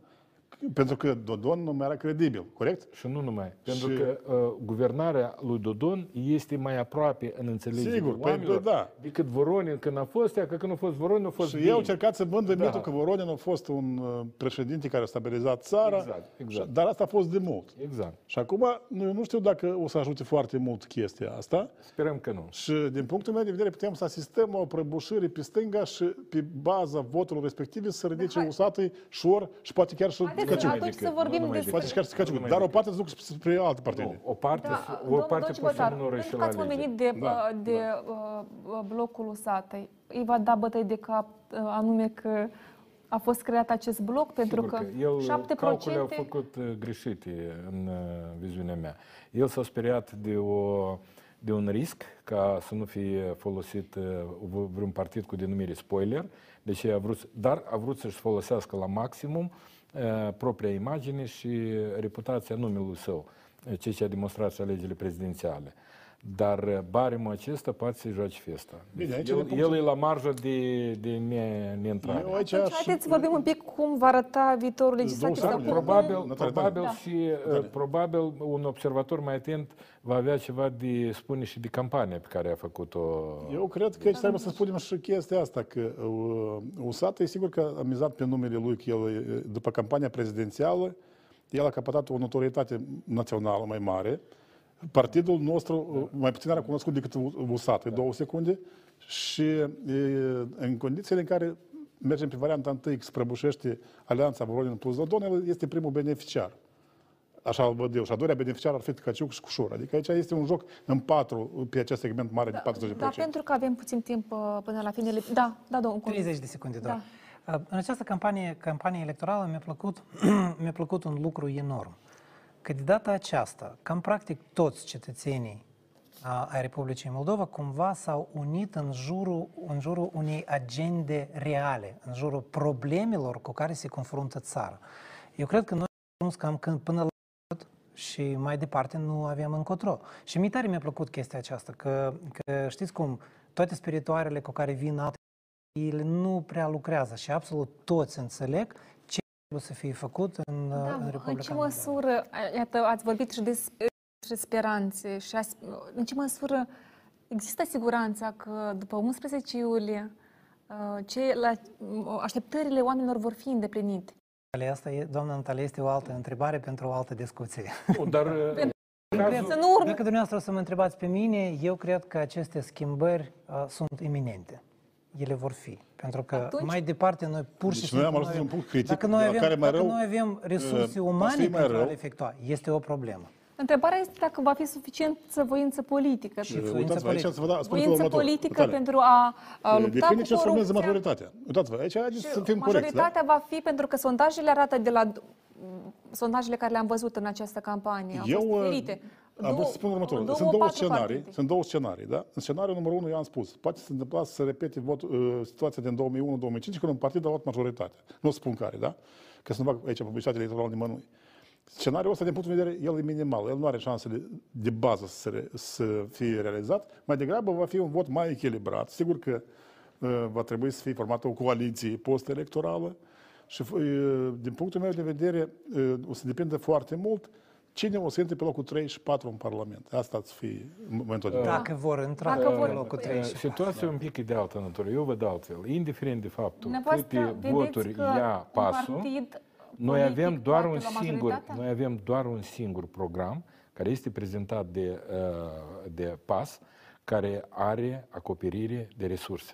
Pentru că Dodon nu mai era credibil, corect? Și nu numai. Pentru Și- că uh, guvernarea lui Dodon este mai aproape în înțelegerea Sigur, păi, oamenilor da. decât Voronin când a fost ea, că când a fost Voronin a fost Și bine. eu încercat să vândă Da. mitul că Voronin a fost un uh, președinte care a stabilizat țara, Exact, exact. și- dar asta a fost de mult. Exact. Și acum nu, eu nu știu dacă o să ajute foarte mult chestia asta. Sperăm că nu. Și din punctul meu de vedere putem să asistăm la o prăbușire pe stânga și pe baza voturilor respective să ridice usatăi, șor și poate chiar și Haideți Căciuc. atunci să vorbim despre... Poate și chiar și Căciuc. Dar o parte să duc spre alte partide. O parte, Da, o domnul parte Doci pur și Bătar, simplu nu pentru și că la ați lege. pomenit de, Da, uh, de uh, blocul Usatăi. Îi va da bătăi de cap uh, anume că a fost creat acest bloc pentru Sigur că, el 7% calculele au făcut uh, greșite în uh, viziunea mea. El s-a speriat de, o, de un risc ca să nu fie folosit uh, v- vreun partid cu denumire spoiler, deci a vrut, dar a vrut să-și folosească la maximum uh, propria imagine și reputația numelui său, uh, ceea ce a demonstrat și alegerile prezidențiale. Dar uh, baremul acesta poate să-i joace festa. Deci Bine, aici el, din punctul- el e la marjă de, de ne, neîntrare. Eu aici Atunci, haideți să vorbim un pic cum va arăta viitorul legislativ. sau cum- Probabil, cum- probabil Da. și uh, probabil un observator mai atent va avea ceva de spune și de campania pe care a făcut-o. Eu cred că aici trebuie să spunem și chestia asta, că uh, USAT e sigur că a mizat pe numele lui, că el, uh, după campania prezidențială, el a căpătat o notorietate națională mai mare. Partidul nostru uh, mai puțin era cunoscut decât USAT, două secunde, și uh, în condițiile în care mergem pe varianta întâi, că se prăbușește Alianța Voronin plus Dodon, el este primul beneficiar. Așa îl văd eu. Și a doilea beneficiar ar fi Tcăciuc și Cușor. Adică aici este un joc în patru, pe acest segment mare de 40%. Dar pentru că avem puțin timp uh, până la finele... Da, da, domnul Cunț. 30 de secunde doar. Da. Uh, În această campanie, campanie electorală mi-a plăcut, <clears throat> mi-a plăcut un lucru enorm. Că de data aceasta, cam practic toți cetățenii a, ai Republicii Moldova cumva s-au unit în jurul, în jurul unei agende reale, în jurul problemelor cu care se confruntă țara. Eu cred că noi am ajuns cam când, până la capăt și mai departe nu aveam încotro. Și mi tare mi-a plăcut chestia aceasta, că, că știți cum, toate spiritoarele cu care vin alte ele nu prea lucrează și absolut toți înțeleg ce trebuie să fie făcut în, Da, în în Republica ce Moldova. măsură, iată, ați vorbit și despre speranțe și ați, în ce măsură există siguranța că după 11 iulie uh, ce, la, așteptările oamenilor vor fi îndeplinite? Natalia, Asta e, doamna Natalia, este o altă întrebare pentru o altă discuție. Dar Cred să nu urme. Dacă dumneavoastră o să mă întrebați pe mine, eu cred că aceste schimbări uh, sunt iminente. Ele vor fi. Pentru că Atunci- mai departe noi pur și Deci simplu... noi am ajuns nu la un avem- punct critic, dacă noi de la avem, care mai dacă rău, noi avem resurse uh, va umane fi mai pentru a rău. le efectua, este o problemă. Întrebarea este dacă va fi suficientă voință politică. Și uitați-vă, aici să vă da, spun voință următorul. politică Natalia, pentru a, a lupta Depinde cu ce se urmează corupția. majoritatea. Uitați-vă, aici haideți Și să fim corecți. Da? majoritatea va fi pentru că sondajele arată de la m, sondajele care le-am văzut în această campanie au Eu fost uh, diferite. Am vrut să spun următorul. două, Sunt două patru scenarii. partide. Sunt două scenarii, da? În scenariul numărul unu, eu am spus, poate se întâmpla să se repete vot, uh, situația din 2001-2005, când un partid a luat majoritatea. Nu spun care, da? Că să nu fac aici publicitatea electorală nimănui. Scenariul ăsta, din punctul de vedere, el e minimal. El nu are șansele de bază să, re, să fie realizat. Mai degrabă va fi un vot mai echilibrat. Sigur că uh, va trebui să fie formată o coaliție post-electorală și, uh, din punctul meu de vedere, uh, o să depinde foarte mult cine o să intre pe locul 3 și 4 în Parlament. Asta să fie în momentul de față. Dacă vor intra Dacă pe vor- locul 3 și Situația e un pic de altă natură. Eu văd altfel. Indiferent de faptul Dumneavoastră câte vedeți voturi că ia un pasul, partid noi politic avem doar poate un lua singur, majoritatea? noi avem doar un singur program care este prezentat de, uh, de PAS, care are acoperire de resurse,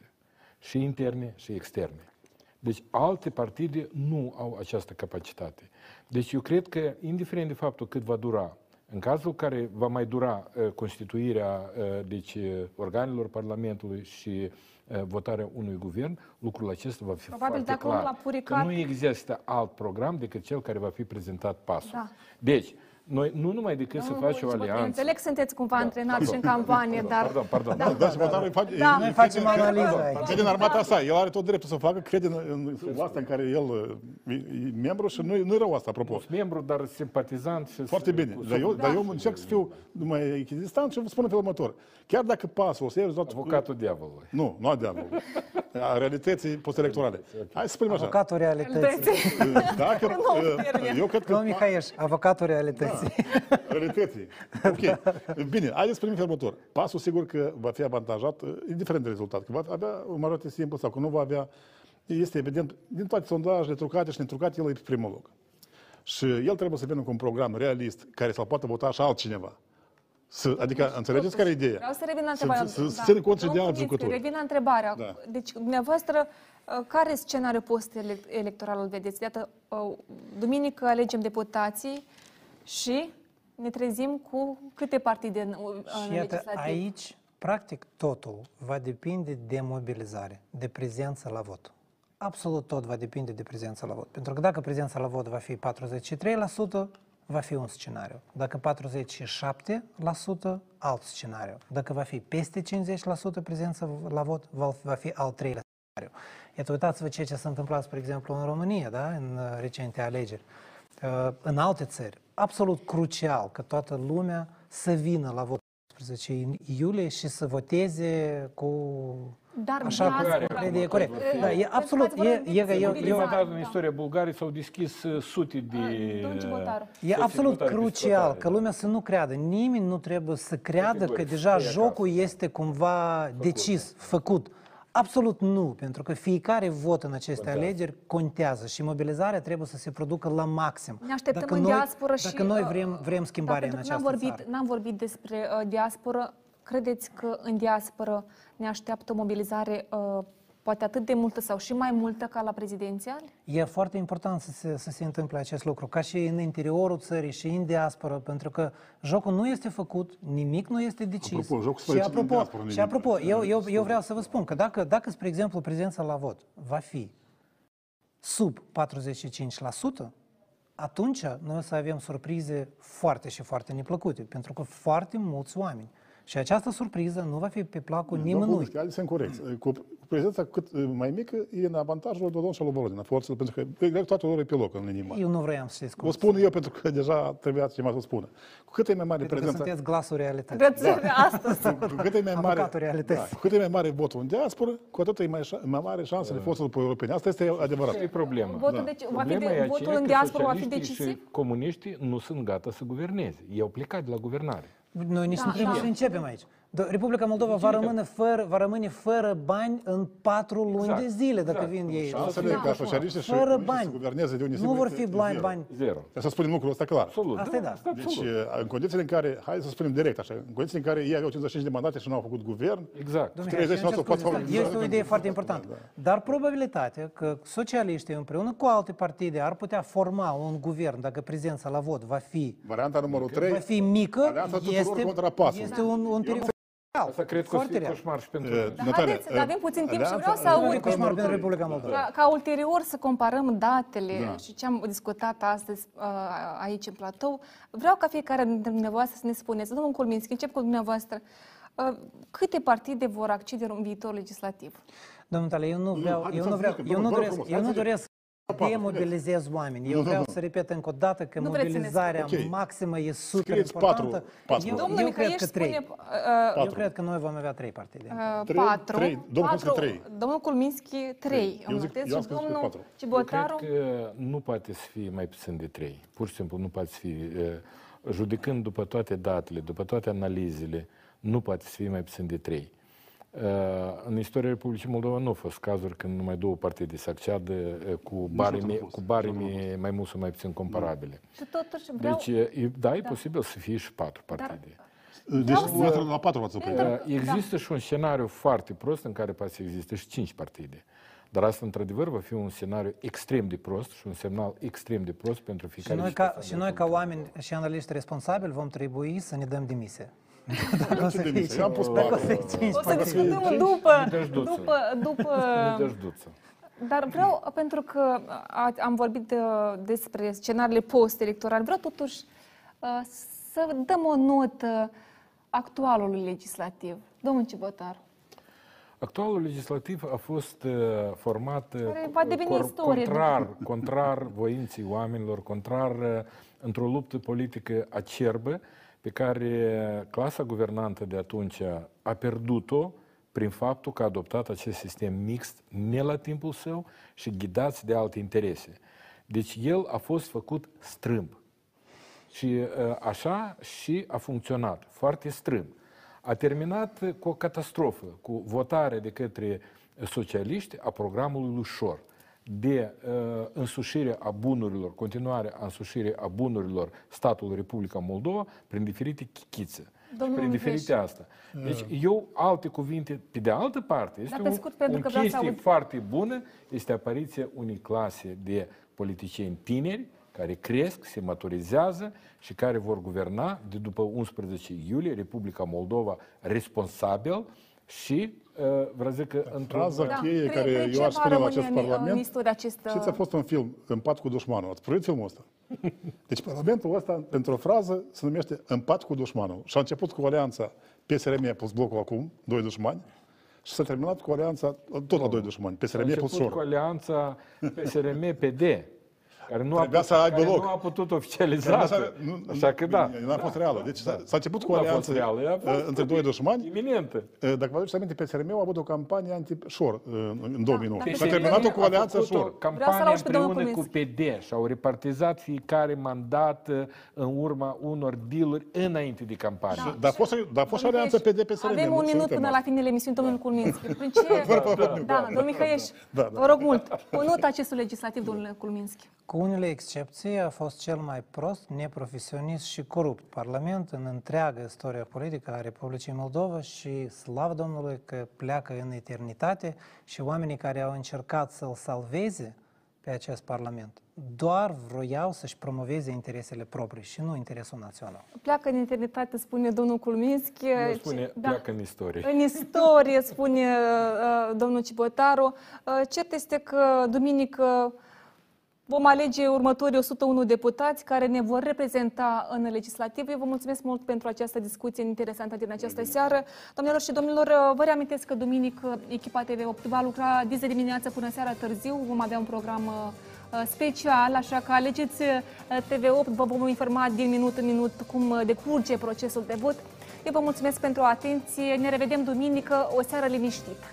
și interne și externe. Deci alte partide nu au această capacitate. Deci eu cred că, indiferent de faptul cât va dura, în cazul care va mai dura uh, constituirea uh, deci, uh, organelor Parlamentului și uh, votarea unui guvern, lucrul acesta va fi Probabil foarte dacă clar. omul a puricat- Că nu există alt program decât cel care va fi prezentat pasul. Da. Deci, Noi nu numai decât să faci o alianță. Înțeleg că sunteți cumva antrenați și în campanie, dar... Pardon, pardon. Da. Da, și votarul îi face, Da. îi- Noi facem crede- analiză crede- aici. Crede în armata sa, el are tot dreptul să facă, crede în, în asta în care el uh, e, e membru și nu, nu e rău asta, apropo. Sunt membru, dar simpatizant și... Foarte bine. Dar eu, dar eu încerc să fiu mai echidistant și vă spun în felul următor. Chiar dacă pasul o să iei rezultatul... Avocatul diavolului. Nu, nu a diavolului. A realității postelectorale. Hai să spunem așa. Avocatul realității. Dacă, <laughs> uh, eu cred că... Domnul Mihaiș, avocatul realității. Realității. Ok. Bine, haideți să spunem în felul următor. Pasul sigur că va fi avantajat, uh, indiferent de rezultat, că va avea o majoritate simplă sau că nu va avea, este evident, din toate sondajele trucate și netrucate, el e pe primul loc. Și el trebuie să vină cu un program realist care să-l poată vota și altcineva. Să, adică, înțelegeți care e ideea? Vreau să revin la Să- întrebarea. să- să ține cont și de Domnul alți Kuminski, jucători. Revin la întrebarea. Da. Deci, dumneavoastră, uh, care scenariu post-electoral îl vedeți? Iată, uh, duminică alegem deputații și ne trezim cu câte partide în, în Și iată, legislativ? aici, practic, totul va depinde de mobilizare, de prezență la vot. Absolut tot va depinde de prezența la vot. Pentru că dacă prezența la vot va fi 43%, va fi un scenariu. Dacă 47%, alt scenariu. Dacă va fi peste 50% prezență la vot, va, va fi al treilea scenariu. Iată, uitați-vă ceea ce s-a întâmplat, spre exemplu, în România, da? în uh, recente alegeri. Uh, în alte țări, absolut crucial că toată lumea să vină la vot 11 iulie și să voteze cu Dar așa cum diaspora- crede e corect. Uh, Da, e pentru absolut, că ați e, vorbit e, de e, eu, Prima eu, dată în istoria Bulgariei s-au deschis uh, sute de... Domnul Cibotaru. E absolut crucial că lumea să nu creadă. Nimeni nu trebuie să creadă că Categoric. deja Stai jocul este cumva decis, făcut. Absolut nu, pentru că fiecare vot în aceste Contează. alegeri contează și mobilizarea trebuie să se producă la maxim. Ne așteptăm dacă în noi, diasporă și... Dacă noi uh, vrem, vrem schimbare da, în pentru că această n-am vorbit, țară. N-am vorbit despre uh, diasporă. Credeți că în diasporă ne așteaptă o mobilizare uh, poate atât de multă sau și mai multă ca la prezidențial? E foarte important să se, să se întâmple acest lucru, ca și în interiorul țării și în diasporă, pentru că jocul nu este făcut, nimic nu este decis. Apropo, jocul se și face din apropo, diasporă, și nimic. apropo eu, eu, eu vreau să vă spun că dacă, dacă, spre exemplu, prezența la vot va fi sub 45%, atunci noi o să avem surprize foarte și foarte neplăcute, pentru că foarte mulți oameni. Și această surpriză nu va fi pe placul nimănui. Haideți să corect. Cu cu prezența cât uh, mai mică e în avantajul lui Dodon și lui Volodin, forță, pentru că direct toate lor e pe loc în linii mari. Eu nu vreau să știți cum. O spun eu pentru că deja trebuia cineva să o spună. Cu cât e mai mare Pentru că prezența... sunteți glasul realității. Vreți astăzi. Cu cât e mai mare, Avocatul realității. da, cu cât e mai mare votul în diasporă, cu atât e mai, șa- mai mare șansele forțelor europene. Asta este adevărat. Asta e problema. Votul deci- va fi de- Problema e votul aceea în că diasporă va fi socialiștii decisiv? Și comuniștii nu sunt gata să guverneze. Ei au plecat de la guvernare. Noi nici Da, nu trebuie da. să începem aici. Do- Republica Moldova va rămâne fără, va rămâne fără bani în patru luni Exact. de zile, dacă Exact. vin ei. Șansele ca socialiștii și Fără comuniștii bani. să guverneze de unde Nu sigur vor este fi bani, zero. bani. Zero. Să spunem lucrul ăsta clar. Absolut. Asta e da. Deci, în condițiile în care, hai să spunem direct așa, în condițiile în care ei aveau 55 de mandate și nu au făcut guvern, Exact. Domnule, 30 și îmi cer nu poate scuze, face Este o idee foarte importantă. Dar probabilitatea că socialiștii împreună cu alte partide ar putea forma un guvern dacă prezența la vot va fi, Varianta numărul 3, va fi mică, Alianța tuturor este, contra PAS-ului. este un, un pericol. Asta cred că o să Foarte fie real. coșmar și pentru Uh, noi. Dar Natalia, haideți, dar avem puțin timp și Alianța- vreau să Nu e aud coșmar pentru Republica Moldova. ca, ca ulterior să comparăm datele Da. și ce am discutat astăzi uh, aici în platou. Vreau ca fiecare dintre dumneavoastră să ne spuneți, domnul Colminski, încep cu dumneavoastră, uh, câte partide vor accede în viitor legislativ? Domnul Tale, eu nu vreau, haideți eu nu să vreau, zicem, eu nu vă rog doresc, frumos, eu nu hai să doresc să Patru, demobilizez oameni. Eu Nu, nu, vreau nu. să repet încă o dată că Nu vreți să ne mobilizarea spuneți. Ok. maximă e super Scrieți importantă. patru- patru. Eu, Domnul eu Mihaiș cred că trei. spune uh, Eu Patru. cred că noi vom avea trei partide. uh, Trei, patru, trei. Domnul patru, Kulminski, trei. domnul Kulminski, trei. Eu Îmi zic- notez eu am și spus că domnul patru. Eu cred Cibotaru. că nu poate să fie mai puțin de trei. Pur și simplu nu poate să fie, uh, judecând după toate datele, după toate analizele, nu poate să fie mai puțin de trei. Uh, În istoria Republicii Moldova nu au fost cazuri când numai două partide se acceadă uh, cu barime, fost. cu barime mai mult sau mai puțin comparabile. Și totuși vreau... Deci, e- da, e posibil să fie și patru partide. Deci, Vreau să- dumneavoastră la patru v-ați oprit. Uh, Există și un scenariu foarte prost în care poate să existe și cinci partide. Dar asta, într-adevăr, va fi un scenariu extrem de prost și un semnal extrem de prost pentru Și fiecare noi, ca, cetățean și din noi ca Republica oameni și analiști responsabili vom trebui să ne dăm demisia. Nu ce demisia, eu am pus Dacă o patru. să fie cinci O să partide. discutăm după, dăjduță. după, după... Nu dă duță. Dar vreau, pentru că a- am vorbit uh, despre scenariile post-electorale, vreau totuși uh, să dăm o notă actualului legislativ. Domnul Cibotar. Actualul legislativ a fost uh, format uh, Care va deveni istorie contrar, contrar voinții oamenilor, contrar uh, într-o luptă politică acerbă pe care clasa guvernantă de atunci a pierdut-o prin faptul că a adoptat acest sistem mixt, ne la timpul său și ghidați de alte interese. Deci el a fost făcut strâmb. Și uh, așa și a funcționat, foarte strâmb. A terminat cu o catastrofă, cu votare de către socialiști a programului lui Șor de uh, însușire a bunurilor, continuare a însușire a bunurilor statului Republica Moldova prin diferite chichițe. Domnul prin Miheș. diferite asta. Deci eu, alte cuvinte, pe de altă parte, este Dar pe un, scurt, pentru un că vreau să chestie aud- foarte bună, este apariția unei clase de politicieni tineri care cresc, se maturizează și care vor guverna de după 11 iulie Republica Moldova responsabil și uh, vreau zic că într-o... Fraza Da, cheie prin- care prin ce eu aș va spune la rămâne acest în- în Parlament, istorie acest, știți, a fost un film, În pat cu dușmanul. Ați privit filmul ăsta? <laughs> Deci Parlamentul ăsta, pentru o frază, se numește În pat cu dușmanul. Și a început cu alianța PSRM plus blocul acum, doi dușmani, și s-a terminat cu alianța, tot la doi dușmani, A PSRM plus început cu Șor. alianța PSRM-PD, <laughs> care nu a, Trebuia putut, să aibă care loc. nu a putut Trebuia oficializa. să- nu- Așa că da. Nu a fost reală. Deci s-a, s-a început cu Nu o a fost alianță reală, ea a fost uh, între doi dușmani. Iminentă. Uh, Dacă vă aduceți aminte, PSRM a avut o campanie anti-Șor uh, în 2009. da, S-a terminat-o cu alianța a făcut o Șor. Vreau să-l campanie auzi pe domnul împreună cu PD și au repartizat fiecare mandat uh, în urma unor dealuri înainte de campanie. Dar a fost, dar a fost și alianța PD-PSRM. Avem nu un minut suntem până asta. la finele emisiunii, domnul Culminski. Prin <laughs> ce... Da, domnul Mihăieș, Da, da. vă rog mult. O notă acestul legislativ, domnule Culminski. Cu unele excepții, a fost cel mai prost, neprofesionist și corupt parlament în întreaga istoria politică a Republicii Moldova și slavă Domnului că pleacă în eternitate și oamenii care au încercat să-l salveze pe acest parlament doar vroiau să-și promoveze interesele proprii și nu interesul național. Pleacă în eternitate, spune domnul Culminski. Eu spune, Da. pleacă în istorie. În istorie, spune uh, domnul Cibotaru. Uh, cert este că duminică vom alege următorii 101 deputați care ne vor reprezenta în legislativ. Eu vă mulțumesc mult pentru această discuție interesantă din această seară. Doamnelor și domnilor, uh, vă reamintesc că duminică echipa TV8 va lucra dis de dimineață până seara târziu. Vom avea un program uh, uh, special, așa că alegeți uh, TV8, vă vom informa din minut în minut cum uh, decurge procesul de vot. Eu vă mulțumesc pentru atenție, ne revedem duminică, o seară liniștită.